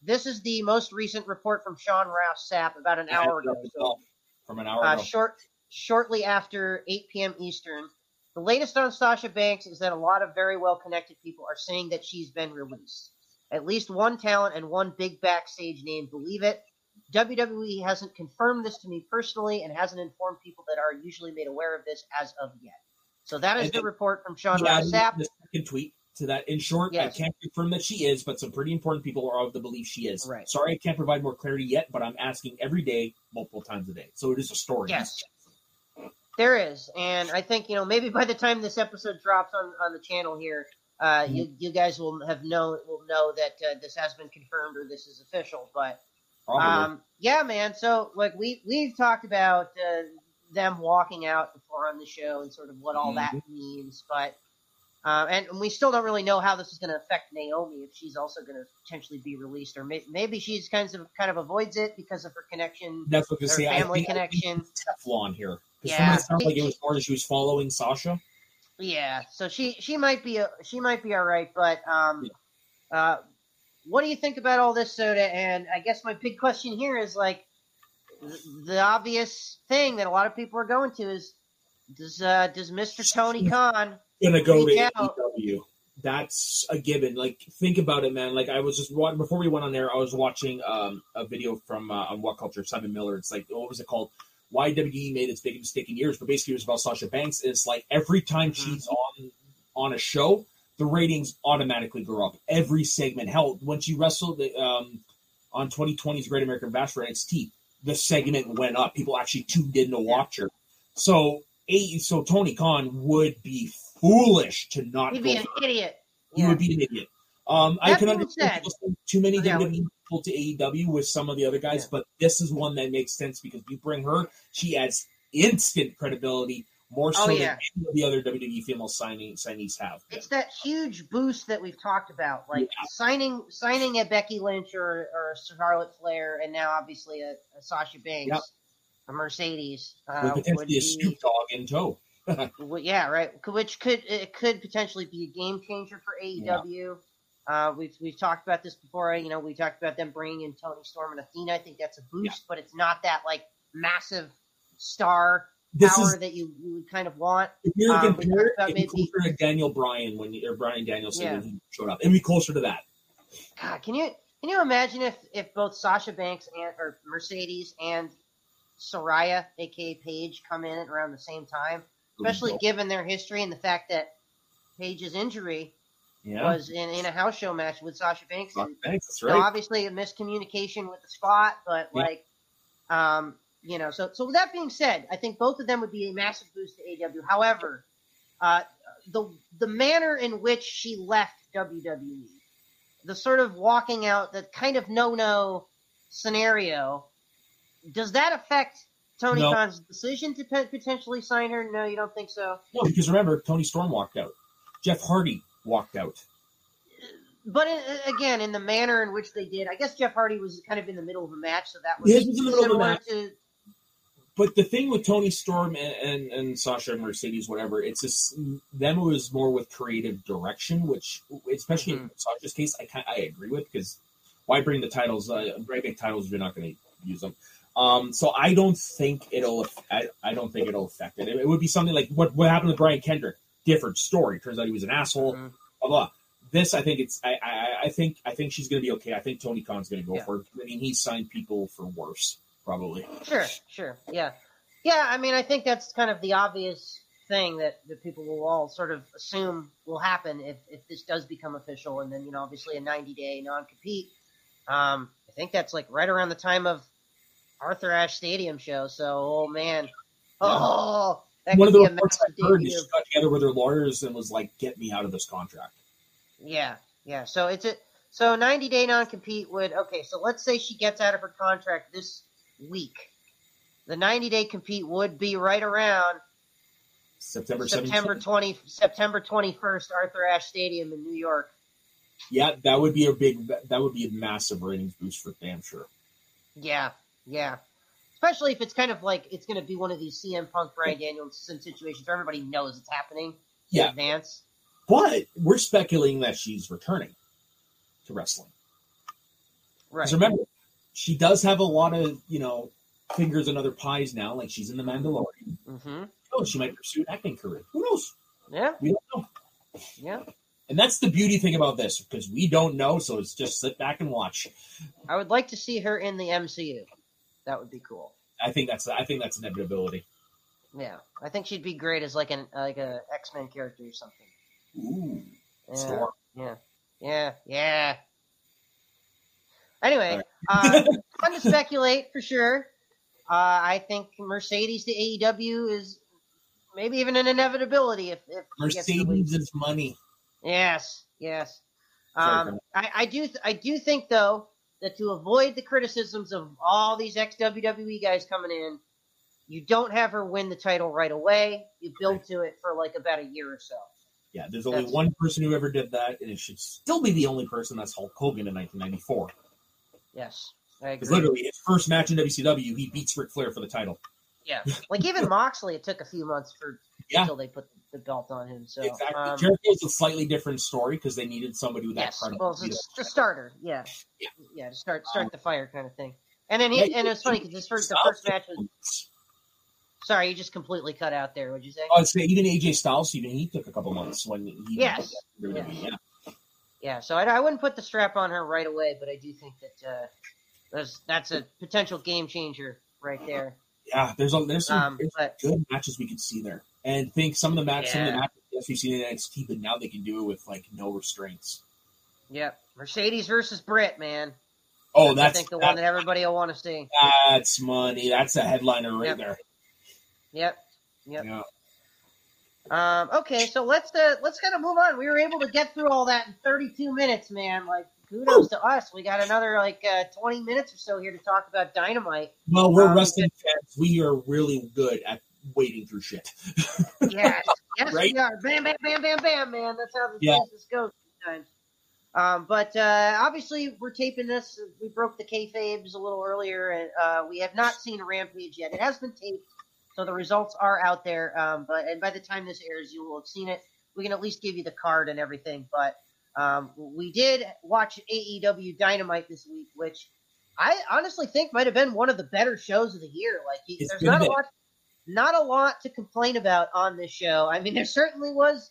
this is the most recent report from Sean Ross Sapp about an hour ago. So, from an hour uh, ago. Short, shortly after 8 p.m. Eastern. The latest on Sasha Banks is that a lot of very well connected people are saying that she's been released. At least one talent and one big backstage name believe it. WWE hasn't confirmed this to me personally and hasn't informed people that are usually made aware of this as of yet. So that is the report from Sean yeah, Ross Sapp. The second tweet to that. In short, yes. I can't confirm that she is, but some pretty important people are of the belief she is. Right. Sorry, I can't provide more clarity yet, but I'm asking every day, multiple times a day. So it is a story. Yes. There is, and I think you know maybe by the time this episode drops on, on the channel here, uh, mm-hmm. you you guys will have know will know that uh, this has been confirmed or this is official. But um, yeah, man. So like we we've talked about uh, them walking out before on the show and sort of what all mm-hmm. that means, but uh, and, we still don't really know how this is going to affect Naomi if she's also going to potentially be released, or may, maybe she's kind of kind of avoids it because of her connection. That's what her say. family think, connection. Teflon here. Yeah, it sounds like it was more that she was following Sasha. Yeah, so she she might be a, she might be all right, but um, yeah. uh, what do you think about all this soda? And I guess my big question here is like the obvious thing that a lot of people are going to is does uh, does Mister Tony Khan gonna go to AEW. That's a given. Like, think about it, man. Like, I was just watching before we went on there. I was watching um, a video from uh, on WhatCulture, Simon Miller. It's like, what was it called? Why WWE made its biggest mistake in years. But basically, it was about Sasha Banks. And It's like every time mm-hmm. she's on on a show, the ratings automatically go up. Every segment. Hell, when she wrestled um, on 2020's Great American Bash for NXT, the segment went up. People actually tuned in to watch her. So, a so Tony Khan would be foolish to not. He'd be an idiot. He yeah. would be an idiot. Um, I can understand too many yeah. WWE people to AEW with some of the other guys, yeah. but this is one that makes sense because you bring her, she adds instant credibility, more so oh, yeah. than any of the other WWE female signing signees have. It's that huge boost that we've talked about, like signing signing a Becky Lynch or, or a Charlotte Flair, and now obviously a, a Sasha Banks, yep. a Mercedes, uh, with potentially a Snoop Dogg in tow well, yeah, right. Which could it could potentially be a game changer for AEW. Yeah. Uh, we've we've talked about this before. You know, we talked about them bringing in Toni Storm and Athena. I think that's a boost, yeah. but it's not that like massive star this power is, that you, you would kind of want. If you're um, compare, maybe, closer to Daniel Bryan when or Bryan Danielson yeah. when he showed up, and be closer to that. God, can you can you imagine if if both Sasha Banks and or Mercedes and Saraya, aka Paige, come in at around the same time? especially given their history and the fact that Paige's injury yeah. was in, in a house show match with Sasha Banks. And, Banks, that's right. So obviously a miscommunication with the spot, but yeah. like, um, you know, so so with that being said, I think both of them would be a massive boost to AW. However, uh, the the manner in which she left WWE, the sort of walking out, the kind of no no scenario, does that affect Tony no. Khan's decision to potentially sign her? No, you don't think so? No, because remember, Toni Storm walked out. Jeff Hardy walked out. But again, in the manner in which they did, I guess Jeff Hardy was kind of in the middle of a match, so that was, was in the middle of a match. To... But the thing with Toni Storm and, and, and Sasha and Mercedes, whatever, it's just them was more with creative direction, which especially mm-hmm. in Sasha's case, I I agree with because why bring the titles? Uh, bring big titles if you're not going to use them. Um, so I don't think it'll. I, I don't think it'll affect it. it. it. would be something like what what happened with Brian Kendrick. Different story. Turns out he was an asshole. Mm-hmm. Blah blah. This I think it's. I, I, I think I think she's going to be okay. I think Tony Khan's going to go yeah. for it. I mean, he's signed people for worse, probably. Sure, sure, yeah, yeah. I mean, I think that's kind of the obvious thing that, that people will all sort of assume will happen if, if this does become official, and then you know, obviously a 90 day non compete. Um, I think that's like right around the time of Arthur Ashe Stadium show. So, oh man, oh, That One of the be a reports I heard is she got together with her lawyers and was like, "Get me out of this contract." Yeah, yeah. So it's a so 90 day non compete would okay. So let's say she gets out of her contract this week. The 90 day compete would be right around September September 17th. 20 September 21st, Arthur Ashe Stadium in New York. Yeah, that would be a big. That would be a massive ratings boost for damn sure. Yeah, yeah. Especially if it's kind of like it's going to be one of these CM Punk Bryan Danielson situations where everybody knows it's happening in Yeah. advance. But we're speculating that she's returning to wrestling. Right. Because remember, she does have a lot of you know fingers in other pies now. Like she's in the Mandalorian. Mm-hmm. Oh, she might pursue an acting career. Who knows? Yeah, We don't know. yeah. And that's the beauty thing about this because we don't know. So it's just sit back and watch. I would like to see her in the MCU. That would be cool. I think that's I think that's inevitability. Yeah, I think she'd be great as like an like a X Men character or something. Ooh. Yeah, Storm. yeah, yeah, yeah. Anyway, uh, fun to speculate for sure. Uh, I think Mercedes to AEW is maybe even an inevitability if, if she gets released. Mercedes is money. Yes, yes. Um, I, I do I do think though that to avoid the criticisms of all these ex WWE guys coming in, you don't have her win the title right away. You build to it for like about a year or so. Yeah, there's only That's- one person who ever did that, and it should still be the only person. That's Hulk Hogan in 1994. Yes, Because literally, his first match in WCW, he beats Ric Flair for the title. Yeah, like even Moxley, it took a few months for Yeah. until they put the belt on him. So exactly. um, Jericho's a slightly different story because they needed somebody with that yes, credibility. well, it's just the starter. Yeah, Yeah. yeah, to start start the fire kind of thing. And then he, Yeah, and it's funny because his first the first match was sorry, you just completely cut out there. What'd you say? I'd say even AJ Styles, even he took a couple months when he. Yes. Yeah. Yeah, so I, I wouldn't put the strap on her right away, but I do think that uh, that's a potential game changer right there. Yeah, there's a, there's some Um, there's but good matches we could see there, and think some of the matches, some of the matches we've seen in NXT, but now they can do it with like no restraints. yep, Mercedes versus Britt, man. Oh, I that's think the that- one that everybody will want to see. that's money. That's a headliner right Yep. there. Yep. Yep. Yeah. Um, okay, so let's uh, let's kind of move on. We were able to get through all that in 32 minutes, man. Like kudos to us. We got another like uh, 20 minutes or so here to talk about Dynamite. Well, we're Um, wrestling fans. We are really good at wading through shit. Yes, yes, Right? we are. Bam, bam, bam, bam, bam, man. That's how the Yeah. business goes sometimes. Um, but uh, obviously, we're taping this. We broke the kayfabes a little earlier, and uh, we have not seen Rampage yet. It has been taped, so the results are out there. Um, but and by the time this airs, you will have seen it. We can at least give you the card and everything. But um, we did watch AEW Dynamite this week, which I honestly think might have been one of the better shows of the year. Like, It's there's been a not a lot not a lot to complain about on this show. I mean, there certainly was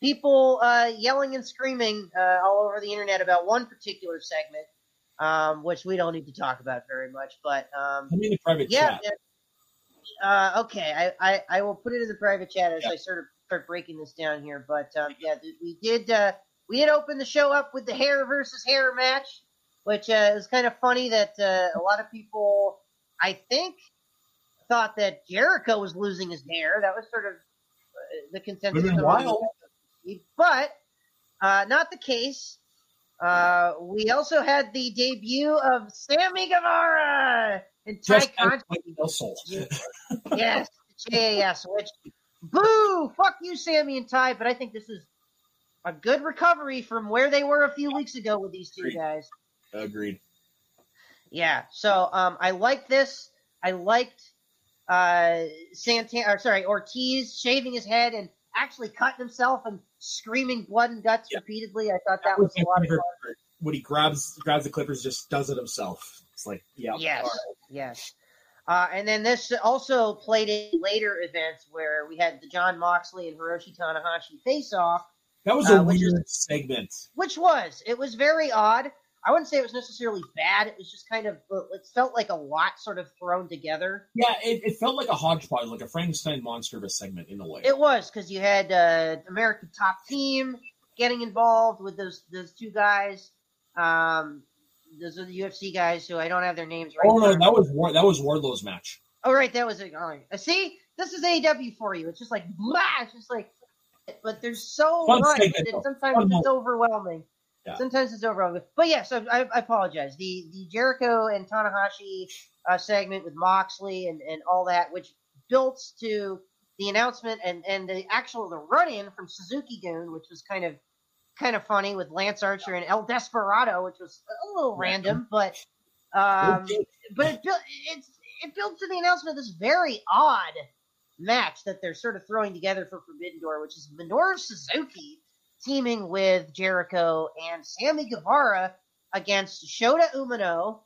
people uh, yelling and screaming uh, all over the internet about one particular segment, um, which we don't need to talk about very much. But um, Put me in the private yeah, chat. Uh, okay, I, I, I will put it in the private chat as Yeah. I sort of start breaking this down here. But um, yeah, we did uh, we did open the show up with the hair versus hair match, which uh, is kind of funny that uh, a lot of people, I think, thought that Jericho was losing his hair. That was sort of uh, the consensus. Would've been wild. But uh, not the case. Uh, we also had the debut of Sammy Guevara and Tay Conti. of my no soul. yes, JAS. Which, boo! Fuck you, Sammy and Ty. But I think this is a good recovery from where they were a few weeks ago with these two Agreed. guys. Agreed. Yeah. So um, I like this. I liked uh, Santana. Or sorry, Ortiz shaving his head and actually cutting himself and screaming blood and guts Yeah. repeatedly. I thought that was a lot of fun. When he grabs grabs the clippers, just does it himself. It's like, yeah, Yes, all right. yes. Uh, and then this also played in later events where we had the Jon Moxley and Hiroshi Tanahashi face off, that was a Uh, which is- weird segment. which was it was very odd. I wouldn't say it was necessarily bad. It was just kind of it felt like a lot sort of thrown together. Yeah, it, it felt like a hodgepodge, like a Frankenstein monster of a segment in a way. It was because you had uh, American Top Team getting involved with those those two guys. Um, those are the UFC guys who I don't have their names right. oh no, me. that was War, that was Wardlow's match. Oh, right, that was it. All right. Uh, See, this is AEW for you. It's just like blah. It's just like, but there's so Fun much. segment, that sometimes Fun it's moment. overwhelming. Yeah. Sometimes it's overwhelming. But yeah, so I, I apologize. The the Jericho and Tanahashi uh, segment with Moxley and, and all that, which built to the announcement and, and the actual the run in from Suzuki-gun, which was kind of kind of funny with Lance Archer and El Desperado, which was a little random, but um, but it built it's it builds to the announcement of this very odd match that they're sort of throwing together for Forbidden Door, which is Minoru Suzuki teaming with Jericho and Sammy Guevara against Shota Umino,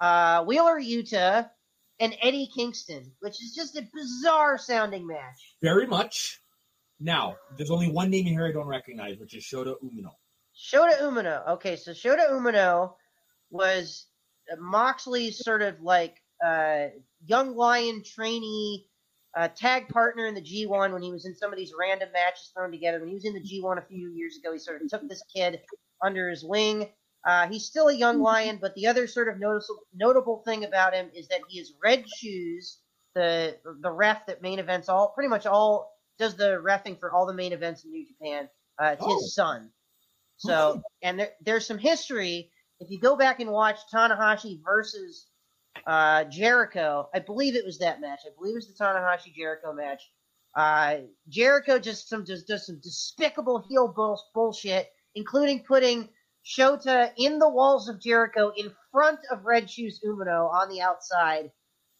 uh, Wheeler Yuta, and Eddie Kingston, which is just a bizarre sounding match. Very much. Now, there's only one name in here I don't recognize, which is Shota Umino. Shota Umino. Okay, so Shota Umino was Moxley's sort of like uh, young lion trainee uh, tag partner in the G1 when he was in some of these random matches thrown together. When he was in the G1 a few years ago, he sort of took this kid under his wing. Uh, he's still a young lion, but the other sort of noticeable, notable thing about him is that he is Red Shoes, the the ref that main events all pretty much all does the refing for all the main events in New Japan. Uh, it's Oh. his son. So, and there, there's some history. If you go back and watch Tanahashi versus uh, Jericho, I believe it was that match. I believe it was the Tanahashi Jericho match. Uh, Jericho just some just does some despicable heel bull, bullshit, including putting Shota in the walls of Jericho in front of Red Shoes Umino on the outside.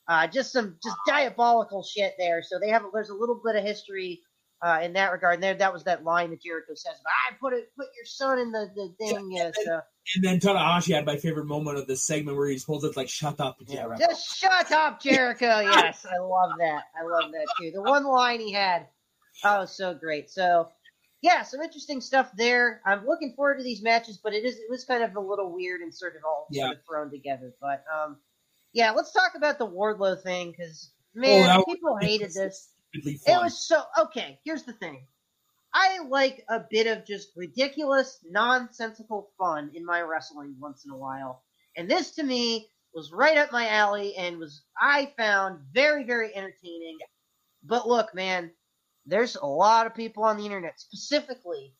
Uh, just some just diabolical shit there. So they have there's a little bit of history uh, in that regard. And there, that was that line that Jericho says, "I put it, put your son in the the thing." Yeah, so, And then Tanahashi had my favorite moment of this segment where he's supposed to like shut up. Yeah, Just shut up, Jericho. Yes, I love that. I love that too. The one line he had, oh, so great. So, yeah, some interesting stuff there. I'm looking forward to these matches, but it is it was kind of a little weird and sort of all Yeah. sort of thrown together. But um, yeah, let's talk about the Wardlow thing because Oh, man, was- people hated this. Stupidly It was so okay. Here's the thing. I like a bit of just ridiculous, nonsensical fun in my wrestling once in a while, and this to me was right up my alley and was I found very very entertaining. But look, man, there's a lot of people on the internet, specifically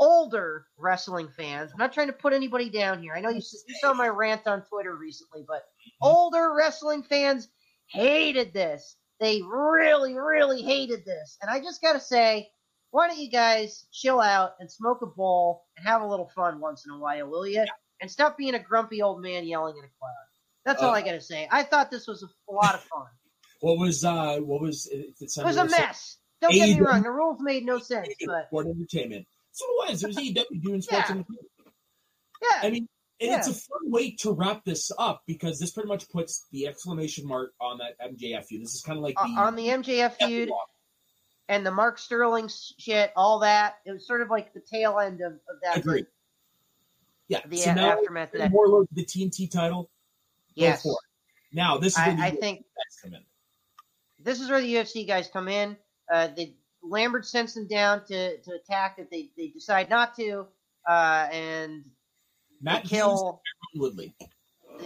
older wrestling fans. I'm not trying to put anybody down here. I know you, you saw my rant on Twitter recently, but mm-hmm. older wrestling fans hated this. They really, really hated this. And I just got to say, why don't you guys chill out and smoke a bowl and have a little fun once in a while, will you? And stop being a grumpy old man yelling at a crowd. That's all Uh, I got to say. I thought this was a, a lot of fun. What was uh what was it, it It was a mess. Don't get me wrong. The rules made no sense, but Sport entertainment. So it was. It was AEW doing sports Yeah. entertainment. yeah, I mean, and it's a fun way to wrap this up because this pretty much puts the exclamation mark on that MJF feud. This is kind of like the on the MJF feud epilogue. and the Mark Sterling shit, all that. It was sort of like the tail end of, of that. Agreed. Yeah. The so uh, now aftermath of that. Warlord the TNT title. Yes. Now this is I, I think guys come in. this is where the UFC guys come in. Uh, they, Lambert sends them down to, to attack that they, they decide not to, uh, and Hughes kill. Woodley.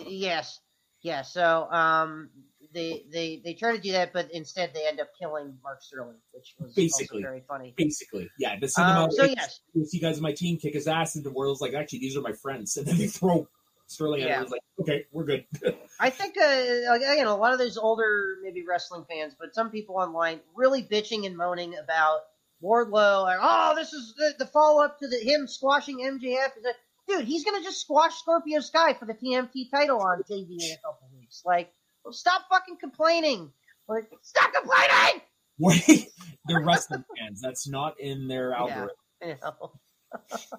Yes, yes. So um, they they they try to do that, but instead they end up killing Mark Sterling, which was Basically. also very funny. Basically, yeah. The send Um, so yes, you see guys on my team kick his ass, and the world's like, actually, these are my friends, and then they throw Sterling at Yeah. It's like, okay, we're good. I think uh, again a lot of those older maybe wrestling fans, but some people online really bitching and moaning about Wardlow. and oh, this is the, the follow up to the him squashing MJF. Dude, he's gonna just squash Scorpio Sky for the TNT title on TV in a couple weeks. Like, well, stop fucking complaining. Like, stop complaining. Wait, they're wrestling fans. That's not in their Yeah. algorithm. Know?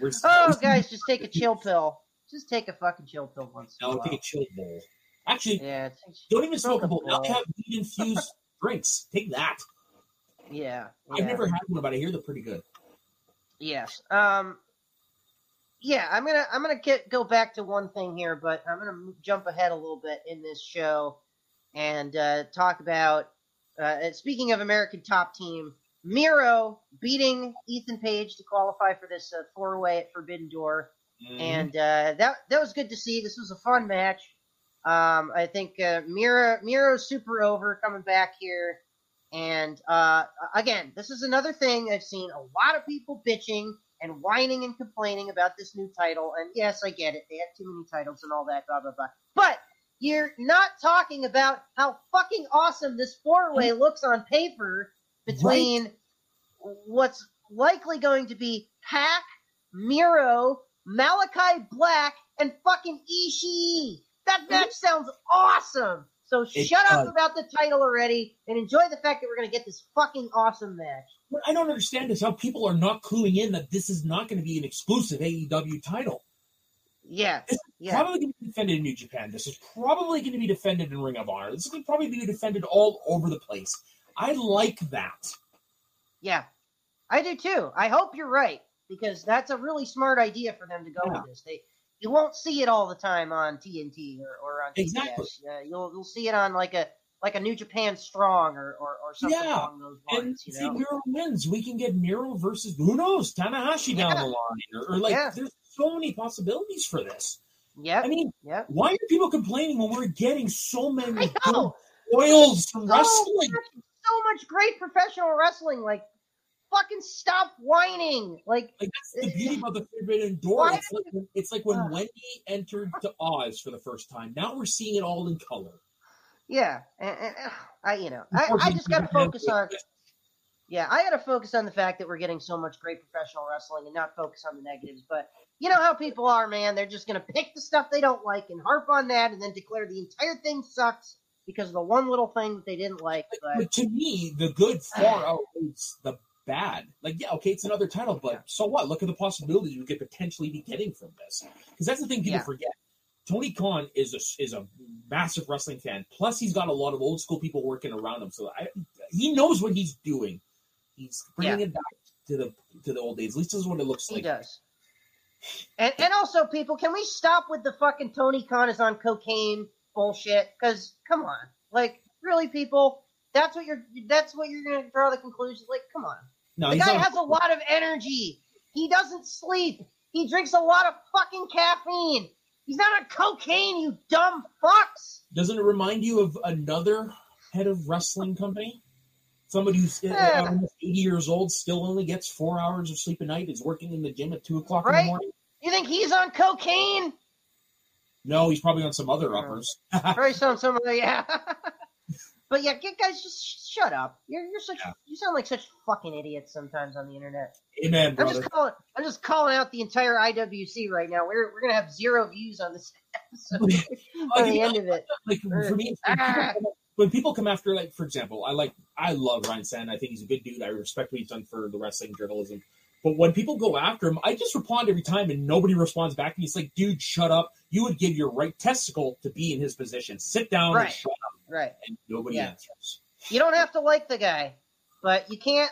We're Oh, guys, just take a chill pill. Just take a fucking chill pill once. in a no, while. take a chill bowl. Actually, Yeah, don't even smoke a bowl. Now they have weed infused drinks. Take that. yeah. I've never had one, but I hear they're pretty good. Yes. Um. Yeah, I'm gonna I'm gonna get go back to one thing here, but I'm gonna jump ahead a little bit in this show and uh, talk about. Uh, speaking of American Top Team, Miro beating Ethan Page to qualify for this uh, four way at Forbidden Door, Mhm. and uh, that that was good to see. This was a fun match. Um, I think uh, Miro Miro's super over coming back here. And uh, again, this is another thing I've seen a lot of people bitching and whining and complaining about this new title. And yes, I get it. They have too many titles and all that, blah, blah, blah. But you're not talking about how fucking awesome this four way mm. looks on paper between right. what's likely going to be Pac, Miro, Malachi Black, and fucking Ishii. That match sounds awesome. So it shut up about the title already and enjoy the fact that we're going to get this fucking awesome match. What I don't understand is how people are not cluing in that this is not going to be an exclusive AEW title. Yeah. This yeah. probably going to be defended in New Japan. This is probably going to be defended in Ring of Honor. This is going to probably be defended all over the place. I like that. Yeah. I do too. I hope you're right because that's a really smart idea for them to go yeah. with this. They you won't see it all the time on TNT or, or on exactly. Uh, you'll you'll see it on like a like a New Japan Strong or or, or something yeah. along those lines. And you know? see, Miro wins. We can get Miro versus who knows Tanahashi yeah. down the line, or, or like yeah. there's so many possibilities for this. Yeah, I mean, yeah. why are people complaining when we're getting so many oils from so wrestling? Much, so much great professional wrestling, like fucking stop whining. Like, like that's the beauty about the Forbidden Door. It's like, when, it's like when uh, Wendy entered to Oz for the first time. Now we're seeing it all in color. Yeah, and, and I, you know, I, I just got to focus on. Yeah, I got to focus on the fact that we're getting so much great professional wrestling and not focus on the negatives. But you know how people are, man. They're just going to pick the stuff they don't like and harp on that and then declare the entire thing sucks because of the one little thing that they didn't like. But, but to me, the good far outweighs the bad. Like, yeah, okay, it's another title, but so what? Look at the possibilities you could potentially be getting from this. Because that's the thing people yeah. forget. Tony Khan is a is a massive wrestling fan. Plus, he's got a lot of old school people working around him, so I, he knows what he's doing. He's bringing yeah. it back to the to the old days. At least this is what it looks like. He does. And and also, people, can we stop with the fucking Tony Khan is on cocaine bullshit? Because come on, like really, people, that's what you're that's what you're gonna draw the conclusion. Like, come on. No, the guy has a lot of energy. He doesn't sleep. He drinks a lot of fucking caffeine. He's not on cocaine, you dumb fucks. Doesn't it remind you of another head of wrestling company? Somebody who's uh, almost 80 years old still only gets four hours of sleep a night, is working in the gym at 2 o'clock right? in the morning. You think he's on cocaine? No, he's probably on some other uppers. probably some, some other, yeah. But yeah, guys, just shut up. You're you're such yeah. you sound like such fucking idiots sometimes on the internet. Amen, brother. I'm just calling I'm just calling out the entire IWC right now. We're we're gonna have zero views on this episode by the end of it. Like for me, when, ah. people, when people come after, like for example, I like I love Ryan Satin. I think he's a good dude. I respect what he's done for the wrestling journalism. But when people go after him, I just respond every time and nobody responds back. And he's like, dude, shut up. You would give your right testicle to be in his position. Sit down right. and shut up. Right. And nobody yeah. answers. You don't have to like the guy, but you can't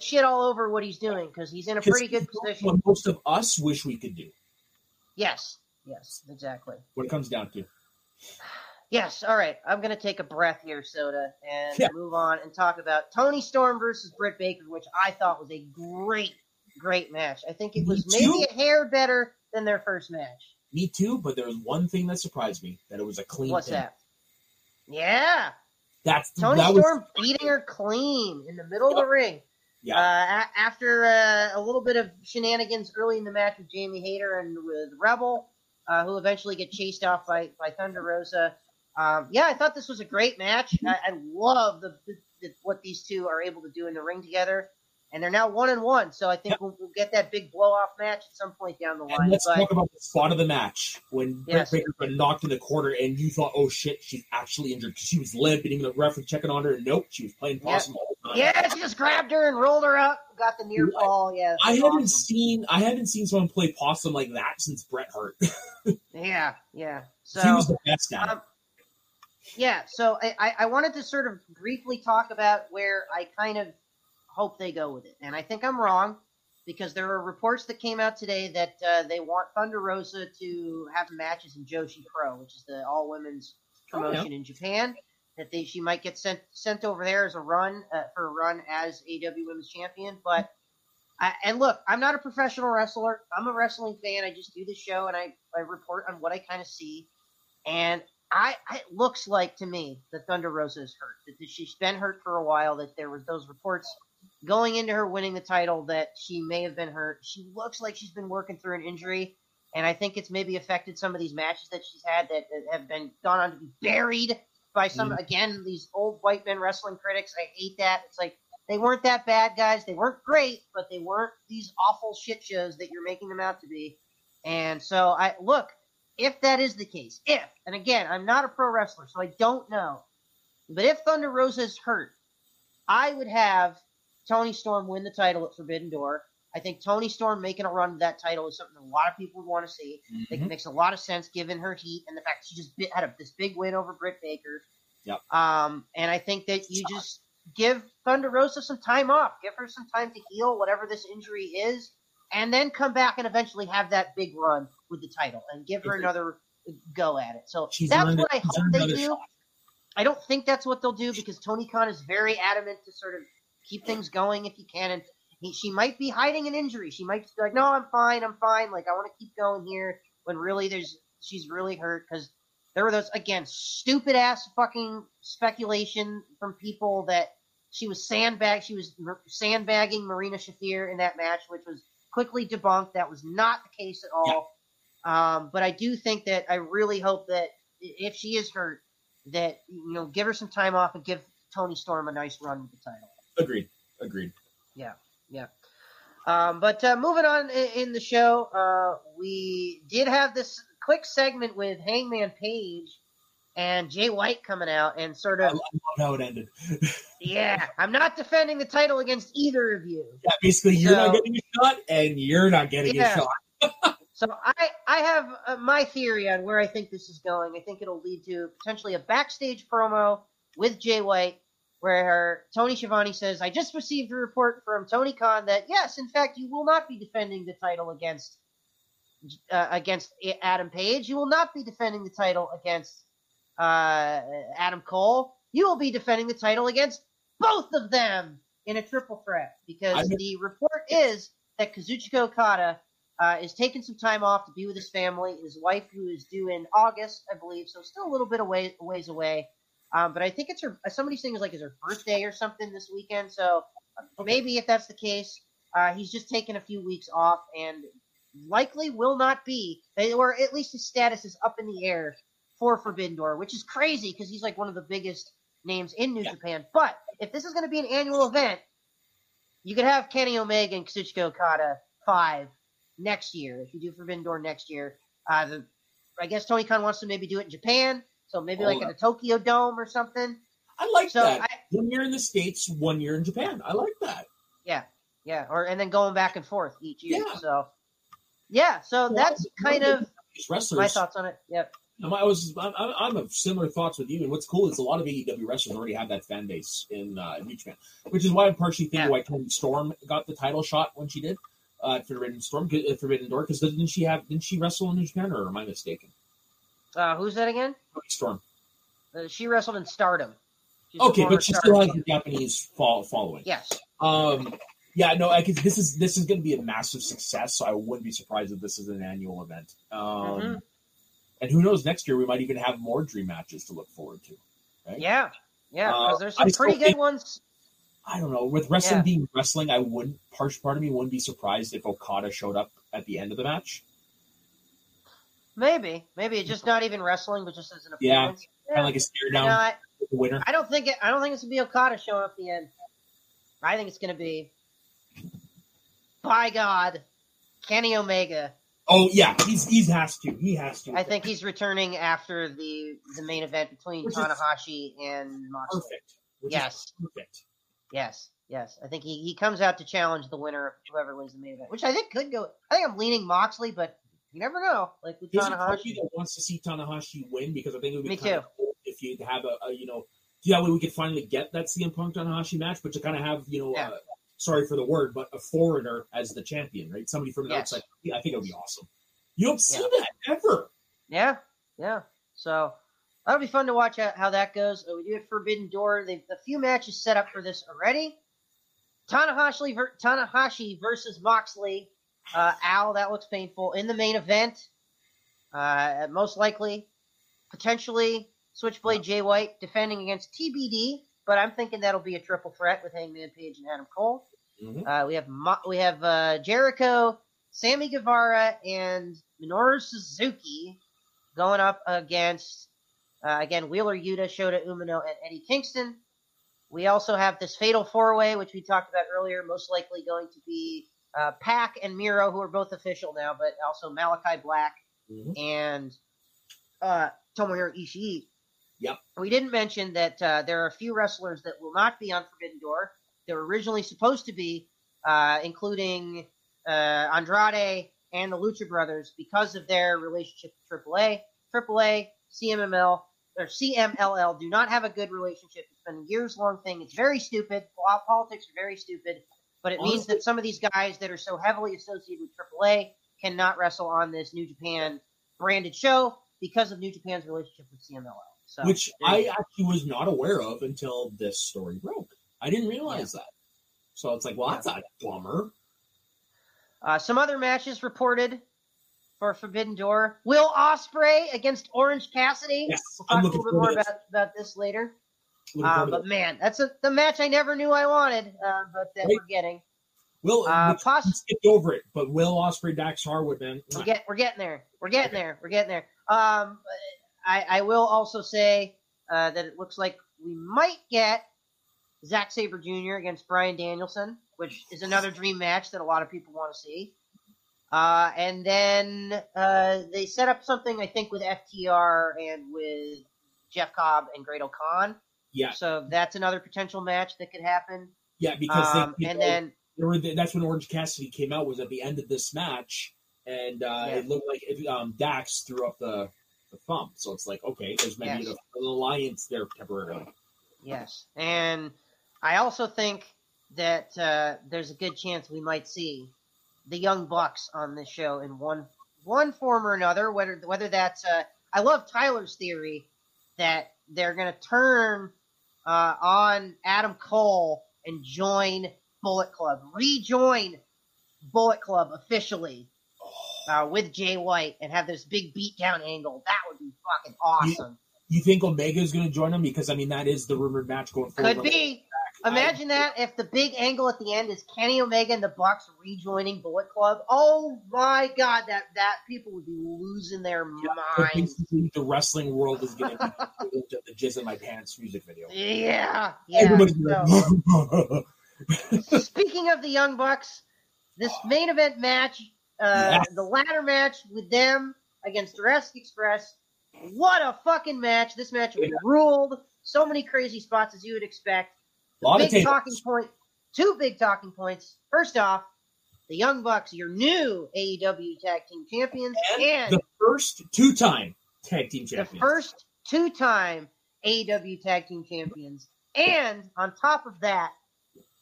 shit all over what he's doing because he's in a pretty good position. What most of us wish we could do. Yes. Yes, exactly. What it comes down to. Yes. All right. I'm going to take a breath here, Soda, and yeah. move on and talk about Toni Storm versus Britt Baker, which I thought was a great, great match. I think it was maybe a hair better than their first match. Me too, but there was one thing that surprised me that it was a clean. What's pin. that? Yeah. That's Toni that Storm was... beating her clean in the middle yep. of the ring. Yeah. Uh, a- after uh, a little bit of shenanigans early in the match with Jamie Hayter and with Rebel, uh, who eventually get chased off by, by Thunder Rosa. Um, yeah, I thought this was a great match. I, I love the, the, the, what these two are able to do in the ring together and they're now one and one. So I think yep. we'll, we'll, get that big blow off match at some point down the line. And let's but, talk about the spot of the match when yes. Britt Baker got knocked in the corner, and you thought, "Oh shit, she's actually injured." because She was limping, even the referee checking on her. And nope, she was playing possum yep. Yeah, she just grabbed her and rolled her up, got the near fall. Yeah, I haven't awesome. seen I haven't seen someone play possum like that since Bret Hart. yeah, yeah. So he was the best at um, it. Yeah, so I, I wanted to sort of briefly talk about where I kind of hope they go with it. And I think I'm wrong because there are reports that came out today that uh, they want Thunder Rosa to have matches in Joshi Pro, which is the all women's promotion oh, yeah. in Japan. That they she might get sent sent over there as a run uh, for a run as AW Women's Champion. But I, and look, I'm not a professional wrestler. I'm a wrestling fan. I just do the show and I, I report on what I kind of see. And I, I it looks like to me that Thunder Rosa is hurt. That she's been hurt for a while. That there was those reports going into her winning the title that she may have been hurt. She looks like she's been working through an injury, and I think it's maybe affected some of these matches that she's had that, have been gone on to be buried by some Mhm. again these old white men wrestling critics. I hate that. It's like they weren't that bad, guys. They weren't great, but they weren't these awful shit shows that you're making them out to be. And so I look, if that is the case, if and again, I'm not a pro wrestler, so I don't know. But if Thunder Rosa is hurt, I would have Toni Storm win the title at Forbidden Door. I think Toni Storm making a run to that title is something a lot of people would want to see. I think it makes a lot of sense given her heat and the fact she just bit, had a, this big win over Britt Baker. Yep. Um, and I think that you just give Thunder Rosa some time off, give her some time to heal whatever this injury is, and then come back and eventually have that big run with the title and give her another go at it. So She's that's earned what I hope they do. shot. I don't think that's what they'll do because Tony Khan is very adamant to sort of keep things going if you can. And he, she might be hiding an injury. She might just be like, "No, I'm fine. I'm fine. Like I want to keep going here." When really, there's she's really hurt because there were those again stupid ass fucking speculation from people that she was sandbag. She was sandbagging Marina Shafir in that match, which was quickly debunked. That was not the case at all. Um, but I do think that I really hope that if she is hurt, that you know, give her some time off and give Toni Storm a nice run with the title. Agreed. Agreed. Yeah. Yeah. Um, but uh, moving on in, in the show, uh, we did have this quick segment with Hangman Page and Jay White coming out and sort I of, love how it ended. yeah, I'm not defending the title against either of you. Yeah, basically, you're not So- getting a shot, and you're not getting Yeah. a shot. So I, I have uh, my theory on where I think this is going. I think it'll lead to potentially a backstage promo with Jay White, where Tony Schiavone says, "I just received a report from Tony Khan that yes, in fact, you will not be defending the title against uh, against Adam Page. You will not be defending the title against uh, Adam Cole. You will be defending the title against both of them in a triple threat because I- the report is that Kazuchika Okada." uh, is taking some time off to be with his family. His wife, who is due in August, I believe, so still a little bit away, ways away. Um, but I think it's her. Somebody's saying it's like it's her birthday or something this weekend. So uh, maybe if that's the case, uh, he's just taking a few weeks off and likely will not be, or at least his status is up in the air for Forbidden Door, which is crazy because he's like one of the biggest names in New Yeah. Japan. But if this is going to be an annual event, you could have Kenny Omega and Kazuchika Okada five next year if you do Forbidden Door next year. Uh, the, I guess Tony Khan wants to maybe do it in Japan, so maybe Oh, like in a Tokyo Dome or something. I like So that. I, one year in the states, one year in Japan. I like that. yeah, Yeah. or and then going back and forth each year. Yeah. So yeah, so Well, that's kind of wrestlers. my thoughts on it. Yep. I'm- I was. I'm, I'm of similar thoughts with you. And what's cool is a lot of AEW wrestlers already have that fan base in uh, New Japan, which is why I'm partially thinking Yeah. why Toni Storm got the title shot when she did uh, Forbidden Storm, uh, Forbidden Door, because didn't she have? Didn't she wrestle in New Japan, or am I mistaken? Uh, who's that again? Storm. Uh, she wrestled in Stardom. She's Okay, but she still has the Japanese following. Yes. Um, yeah, no, I could, this is this is going to be a massive success. So I wouldn't be surprised if this is an annual event. Um, Mhm. And who knows? Next year we might even have more dream matches to look forward to. Right? Yeah. Yeah. Uh, there's some I pretty good think- ones. I don't know. With wrestling Yeah. being wrestling, I wouldn't. Part part of me wouldn't be surprised if Okada showed up at the end of the match. Maybe. Maybe it's just not even wrestling, but just as an Yeah. appearance. Kind of like a stare down No, I, winner. I don't think it. I don't think it's gonna be Okada showing up at the end. I think it's gonna be, by God, Kenny Omega. Oh yeah, he's he's has to. He has to. I think he's returning after the the main event between Which Tanahashi and Moxley. perfect. Which Yes. perfect. Yes, yes. I think he, he comes out to challenge the winner of whoever wins the main event, which I think could go. I think I'm leaning Moxley, but you never know. Like with There's Tanahashi. that wants to see Tanahashi win because I think it would be Me kind too. of cool if you have a, a you know that way we could finally get that CM Punk Tanahashi match, but to kind of have you know Yeah. uh, sorry for the word, but a foreigner as the champion, right? Somebody from the Yes. outside. Yeah, I think it would be awesome. You don't see Yeah. that ever. Yeah, yeah. So that'll be fun to watch how, how that goes. We do have Forbidden Door. They've a few matches set up for this already. Tanahashi, ver- Tanahashi versus Moxley. Uh, Al, that looks painful. In the main event, uh, most likely, potentially Switchblade Jay White defending against TBD, but I'm thinking that'll be a triple threat with Hangman Page and Adam Cole. Mhm. Uh, we have Mo- we have uh, Jericho, Sammy Guevara, and Minoru Suzuki going up against uh, again Wheeler Yuta, Shota Umino, and Eddie Kingston. We also have this fatal four way, which we talked about earlier, most likely going to be uh, Pac and Miro, who are both official now, but also Malachi Black Mhm. and uh, Tomohiro Ishii. Yep. We didn't mention that uh, there are a few wrestlers that will not be on Forbidden Door. They were originally supposed to be, uh, including uh, Andrade and the Lucha Brothers, because of their relationship with AAA. AAA, CMML, or CMLL do not have a good relationship. It's been a years long thing. It's very stupid. Politics are very stupid. But it means that some of these guys that are so heavily associated with AAA cannot wrestle on this New Japan branded show because of New Japan's relationship with CMLL. So, Which I actually was not aware of until this story broke. I didn't realize that. So it's like, well, that's a bummer. Uh, some other matches reported for Forbidden Door. Will Ospreay against Orange Cassidy. Yes, We'll talk a little bit more about, about this later. Uh, but man, that's a, the match I never knew I wanted, uh, but that Right. we're getting. Will Uh, we poss- skipped over it, but Will Ospreay, Dax Harwood, man. We're, get, we're getting there. We're getting Okay. there. We're getting there. Um, I, I will also say uh, that it looks like we might get Zack Sabre Jr. against Bryan Danielson, which is another dream match that a lot of people want to see. Uh, and then uh, they set up something, I think, with FTR and with Jeff Cobb and Great Khan. Yeah, So that's another potential match that could happen. yeah, because Um, they, and know, then were, that's when Orange Cassidy came out. Was at the end of this match, and uh, Yeah. it looked like it, um, Dax threw up the, the thumb. So it's like, okay, there's maybe Yes. an alliance there temporarily. Yes, and I also think that uh, there's a good chance we might see the Young Bucks on this show in one one form or another. Whether whether that's uh, I love Tyler's theory that they're going to turn uh, on Adam Cole and join Bullet Club, rejoin Bullet Club officially uh, with Jay White, and have this big beatdown angle. That would be fucking awesome. You think Omega is going to join them? Because I mean, that is the rumored match going forward. Could be. Imagine that if the big angle at the end is Kenny Omega and the Bucks rejoining Bullet Club. Oh my God, that that people would be losing their But minds. the wrestling world is getting the jizz in my pants music video. Yeah, yeah. So, speaking of the Young Bucks, this main event match, uh, Yes. the ladder match with them against Jurassic Express. What a fucking match! This match was Yeah. ruled. So many crazy spots as you would expect. Lot of big tables. talking point. Two big talking points. First off, the Young Bucks, your new AEW Tag Team Champions, And and, the first two-time tag team Champions. the first two-time AEW Tag Team Champions. And on top of that,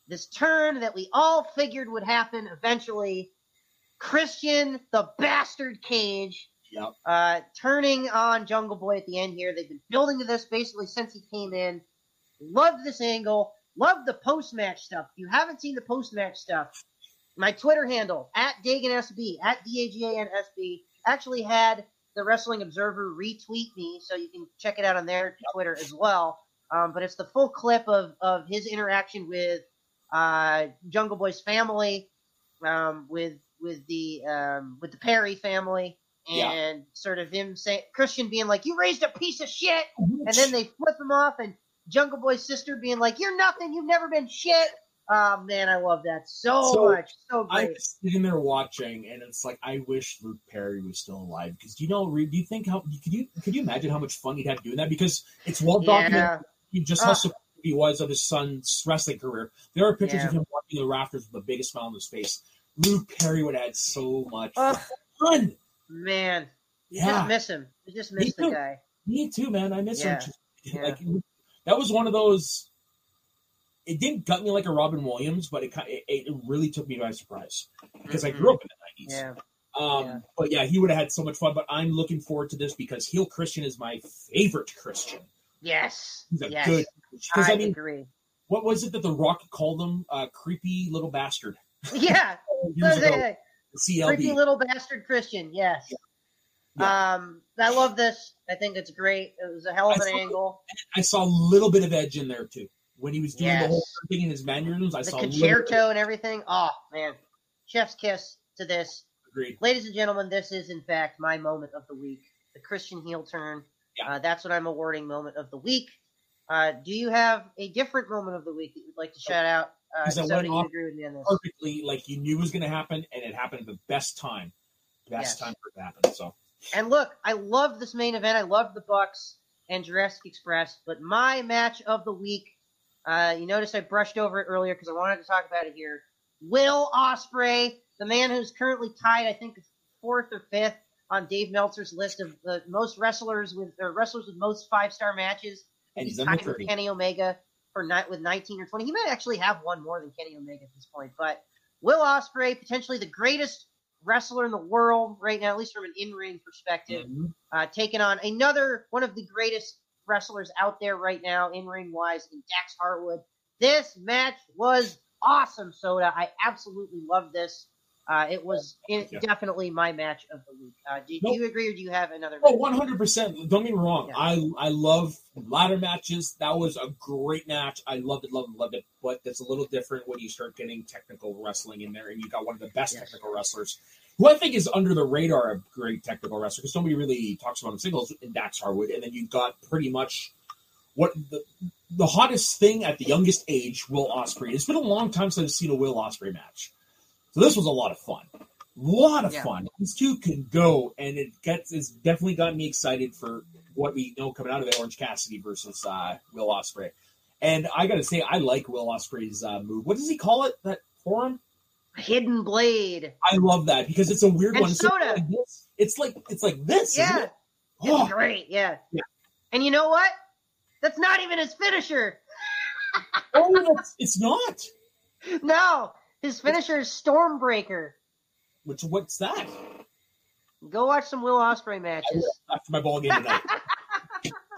this turn that we all figured would happen eventually, Christian the Bastard Cage Yep. uh, turning on Jungle Boy at the end here. They've been building to this basically since he came in. Love this angle. Love the post match stuff. If you haven't seen the post match stuff, my Twitter handle at DaganSB at D A G A N S B actually had the Wrestling Observer retweet me, so you can check it out on their Twitter as well. Um, but it's the full clip of, of his interaction with uh, Jungle Boy's family, um, with with the um, with the Perry family, Yeah. and sort of him saying Christian being like, "You raised a piece of shit," and then they flip him off, and Jungle Boy's sister being like, "You're nothing. You've never been shit." Oh man, I love that so, So, much. So I great. was sitting there watching, and it's like I wish Luke Perry was still alive. Because do you know? Do you think how? Could you could you imagine how much fun he'd have doing that? Because it's well documented. Yeah. Just how Ah. supportive he was of his son's wrestling career. There are pictures Yeah. of him walking the rafters with the biggest smile on his face. Luke Perry would had so much Oh, fun. man, you Yeah. just miss him. You just miss Me the too. guy. Me too, man. I miss Yeah. him. Like that was one of those. It didn't gut me like a Robin Williams, but it it, it really took me by surprise because I grew up in the nineties. Yeah. Um, Yeah. But yeah, he would have had so much fun. But I'm looking forward to this because Heel Christian is my favorite Christian. Yes. He's a yes. good. I, I, mean, agree. what was it that The Rock called him? Uh, creepy little bastard. Yeah. Years ago, Creepy little bastard Christian. Yes. Yeah. Um, I love this. I think it's great. It was a hell of an I saw, angle. I saw a little bit of edge in there too when he was doing Yes. the whole thing in his mannerisms. I The saw a little bit concerto and everything. Oh man, chef's kiss to this. Agreed. Ladies and gentlemen, this is in fact my moment of the week. The Christian heel turn. Yeah. Uh, that's what I'm awarding moment of the week. Uh, do you have a different moment of the week that you'd like to shout out? Uh, so went off agree with me on this? perfectly like you knew was going to happen, and it happened at the best time. Yes. Best time for it to happen. So And look, I love this main event. I love the Bucks and Jurassic Express. But my match of the week, uh, you notice I brushed over it earlier because I wanted to talk about it here. Will Ospreay, the man who's currently tied, I think, fourth or fifth on Dave Meltzer's list of the most wrestlers with or wrestlers with most five star matches. And he's tied with 30. Kenny Omega for ni- with 19 or 20. He might actually have one more than Kenny Omega at this point. But Will Ospreay, potentially the greatest wrestler in the world right now, at least from an in ring perspective, Mhm. uh, taking on another one of the greatest wrestlers out there right now, in ring wise, in Dax Harwood. This match was awesome, Soda. I absolutely love this. Uh, it was in, Yeah. definitely my match of the week. Uh, do, do you agree, or do you have another? Oh, 100%. Don't get me wrong. Yeah. I I love ladder matches. That was a great match. I loved it, loved it, loved it. But it's a little different when you start getting technical wrestling in there, and you got one of the best Yes. technical wrestlers, who I think is under the radar of great technical wrestler because nobody really talks about him singles in Dax Harwood. And then you've got pretty much what the the hottest thing at the youngest age, Will Ospreay. It's been a long time since I've seen a Will Ospreay match, so this was a lot of fun. A lot of Yeah. fun. These two can go, and it gets it's definitely got me excited for what we know coming out of it. Orange Cassidy versus uh, Will Ospreay, and I got to say, I like Will Ospreay's uh, move. What does he call it? That forearm? Hidden Blade. I love that because it's a weird And one. It's Soda. like this. It's like it's like this. Yeah, it? it's Oh, great. Yeah. Yeah. And you know what? That's not even his finisher. oh, it's not. No, his finisher is Stormbreaker. Which what's that? Go watch some Will Ospreay matches. after my ball game tonight.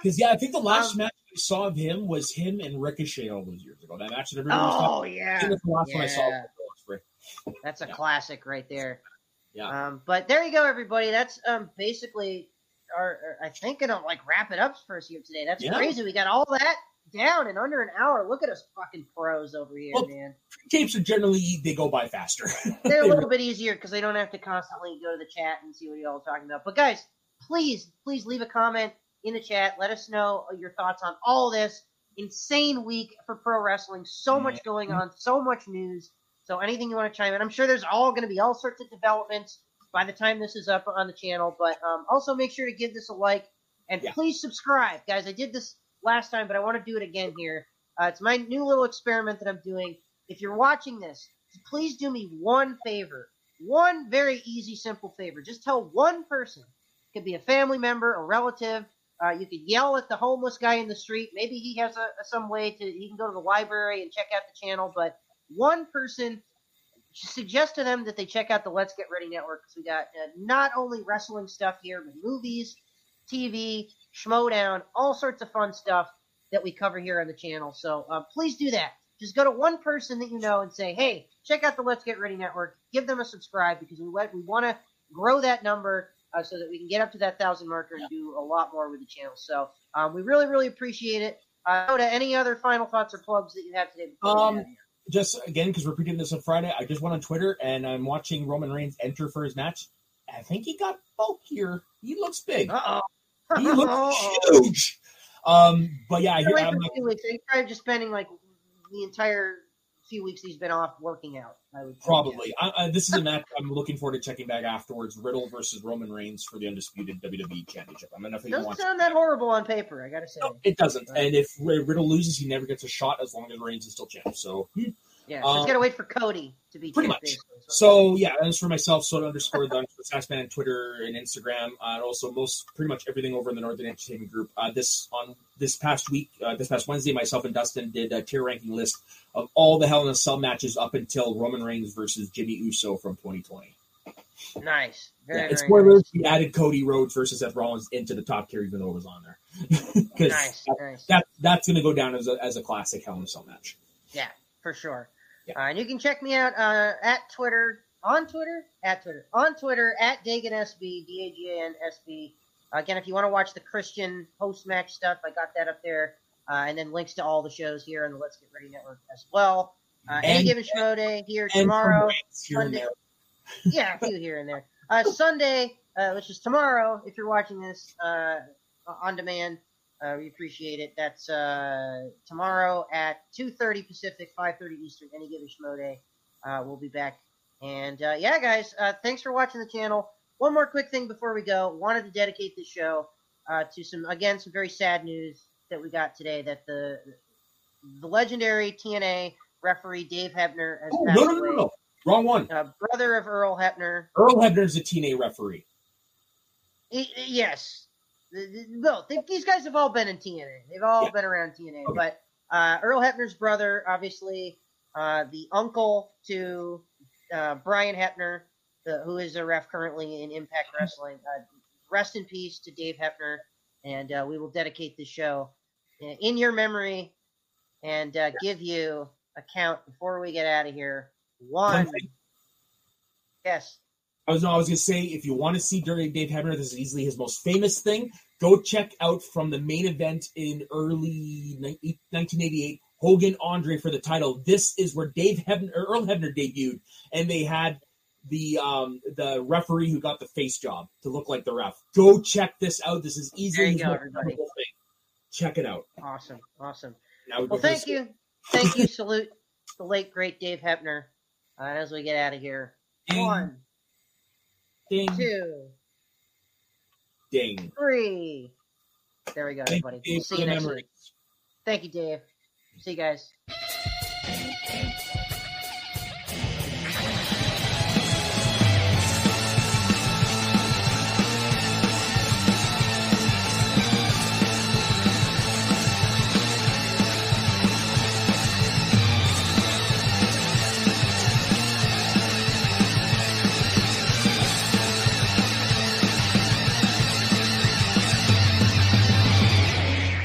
Because yeah, I think the last Um, match I saw of him was him and Ricochet all those years ago. That match that talking. Oh I yeah, that's the last one I saw. of Will Ospreay. that's a Yeah. classic right there. Yeah. Um, but there you go, everybody. That's um basically our. our- I think it'll like wrap it up for us here today. That's Yeah. crazy. We got all that down in under an hour. Look at us fucking pros over here, Well, man. Tapes are generally they go by faster. They're a little bit easier because they don't have to constantly go to the chat and see what y'all are talking about. But guys, please, please leave a comment in the chat. Let us know your thoughts on all this. Insane week for pro wrestling. So much going on. So much news. So anything you want to chime in, I'm sure there's all going to be all sorts of developments by the time this is up on the channel. But um, also make sure to give this a like and Yeah. please subscribe, guys. I did this last time, but I want to do it again here. Uh, it's my new little experiment that I'm doing. If you're watching this, please do me one favor. One very easy, simple favor. Just tell one person. It could be a family member, a relative. Uh, you could yell at the homeless guy in the street. Maybe he has a, some way to, he can go to the library and check out the channel. But one person, suggest to them that they check out the Let's Get Ready Network because we got uh, not only wrestling stuff here, but movies, TV, Schmoedown, all sorts of fun stuff that we cover here on the channel. So uh, please do that. Just go to one person that you know and say, "Hey, check out the Let's Get Ready Network. Give them a subscribe because we we want to grow that number uh, so that we can get up to that thousand marker and do a lot more with the channel. So um, we really, really appreciate it. Uh, Oda, any other final thoughts or plugs that you have today? Um, get out of here? Just again, because we're repeating this on Friday, I just went on Twitter and I'm watching Roman Reigns enter for his match. I think he got bulkier. He looks big. Uh-oh. He looks huge. Um, but yeah, I'm like, weeks. He's probably just spending like the entire few weeks he's been off working out. I would. Probably. I, I, this is a match I'm looking forward to checking back afterwards. Riddle versus Roman Reigns for the undisputed WWE Championship. I'm enough Doesn't watch. sound that horrible on paper, I gotta say. No, it doesn't. And if Riddle loses, he never gets a shot as long as Reigns is still champ. So, Yeah, so Um, just gotta wait for Cody to be pretty much. so yeah. As for myself, Soda underscore the Saxman on Twitter and Instagram, uh, and also most pretty much everything over in the Northern Entertainment Group. Uh, this on this past week, uh, this past Wednesday, myself and Dustin did a tier ranking list of all the Hell in a Cell matches up until Roman Reigns versus Jimmy Uso from 2020. Nice. Very, Yeah, and spoilers, nice. we added Cody Rhodes versus Seth Rollins into the top tier, even though it was on there. Because Nice, that, nice. that, that's going to go down as a, as a classic Hell in a Cell match. Yeah, for sure. Yeah. Uh, and you can check me out uh, at Twitter on Twitter, at Twitter, on Twitter, at DaganSB, D A G A N S B. Again, if you want to watch the Christian post match stuff, I got that up there. Uh, and then links to all the shows here on the Let's Get Ready Network as well. Uh, any And- given show day here tomorrow. Sunday. yeah, a few here and there. Uh, Sunday, uh, which is tomorrow, if you're watching this uh, on demand, uh, we appreciate it. That's uh, tomorrow at 2.30 Pacific, 5.30 Eastern, any given schmo day. Uh, we'll be back. And uh, yeah, guys, uh, thanks for watching the channel. One more quick thing before we go. Wanted to dedicate this show uh, to some, again, some very sad news that we got today that the the legendary TNA referee Dave Hebner has Oh, passed no, no, no, away. no. Wrong one. Uh, brother of Earl Hebner. Earl Hebner's a TNA referee. Y- yes, both. They- These guys have all been in TNA. They've all Yeah. been around TNA. Okay. But uh, Earl Hebner's brother, obviously, uh, the uncle to uh, Brian Hebner, the, who is a ref currently in Impact Wrestling. Uh, rest in peace to Dave Hebner, and uh, we will dedicate the show in- in your memory and uh, give you a count before we get out of here. One. One. Yes. I was, no, I was going to say, if you want to see Dirty Dave Hebner, this is easily his most famous thing. Go check out from the main event in early 1988, Hogan Andre for the title. This is where Dave Hebner, Earl Hebner debuted, and they had the um, the referee who got the face job to look like the ref. Go check this out. This is you go. Check it out. Awesome. Awesome. We Well, thank you. Thank you. Salute the late, great Dave Hebner. Uh, as we get out of here. Ding, One, ding, two, ding. three. There we go, Thank everybody. We'll see you next week. Thank you, Dave. See you guys.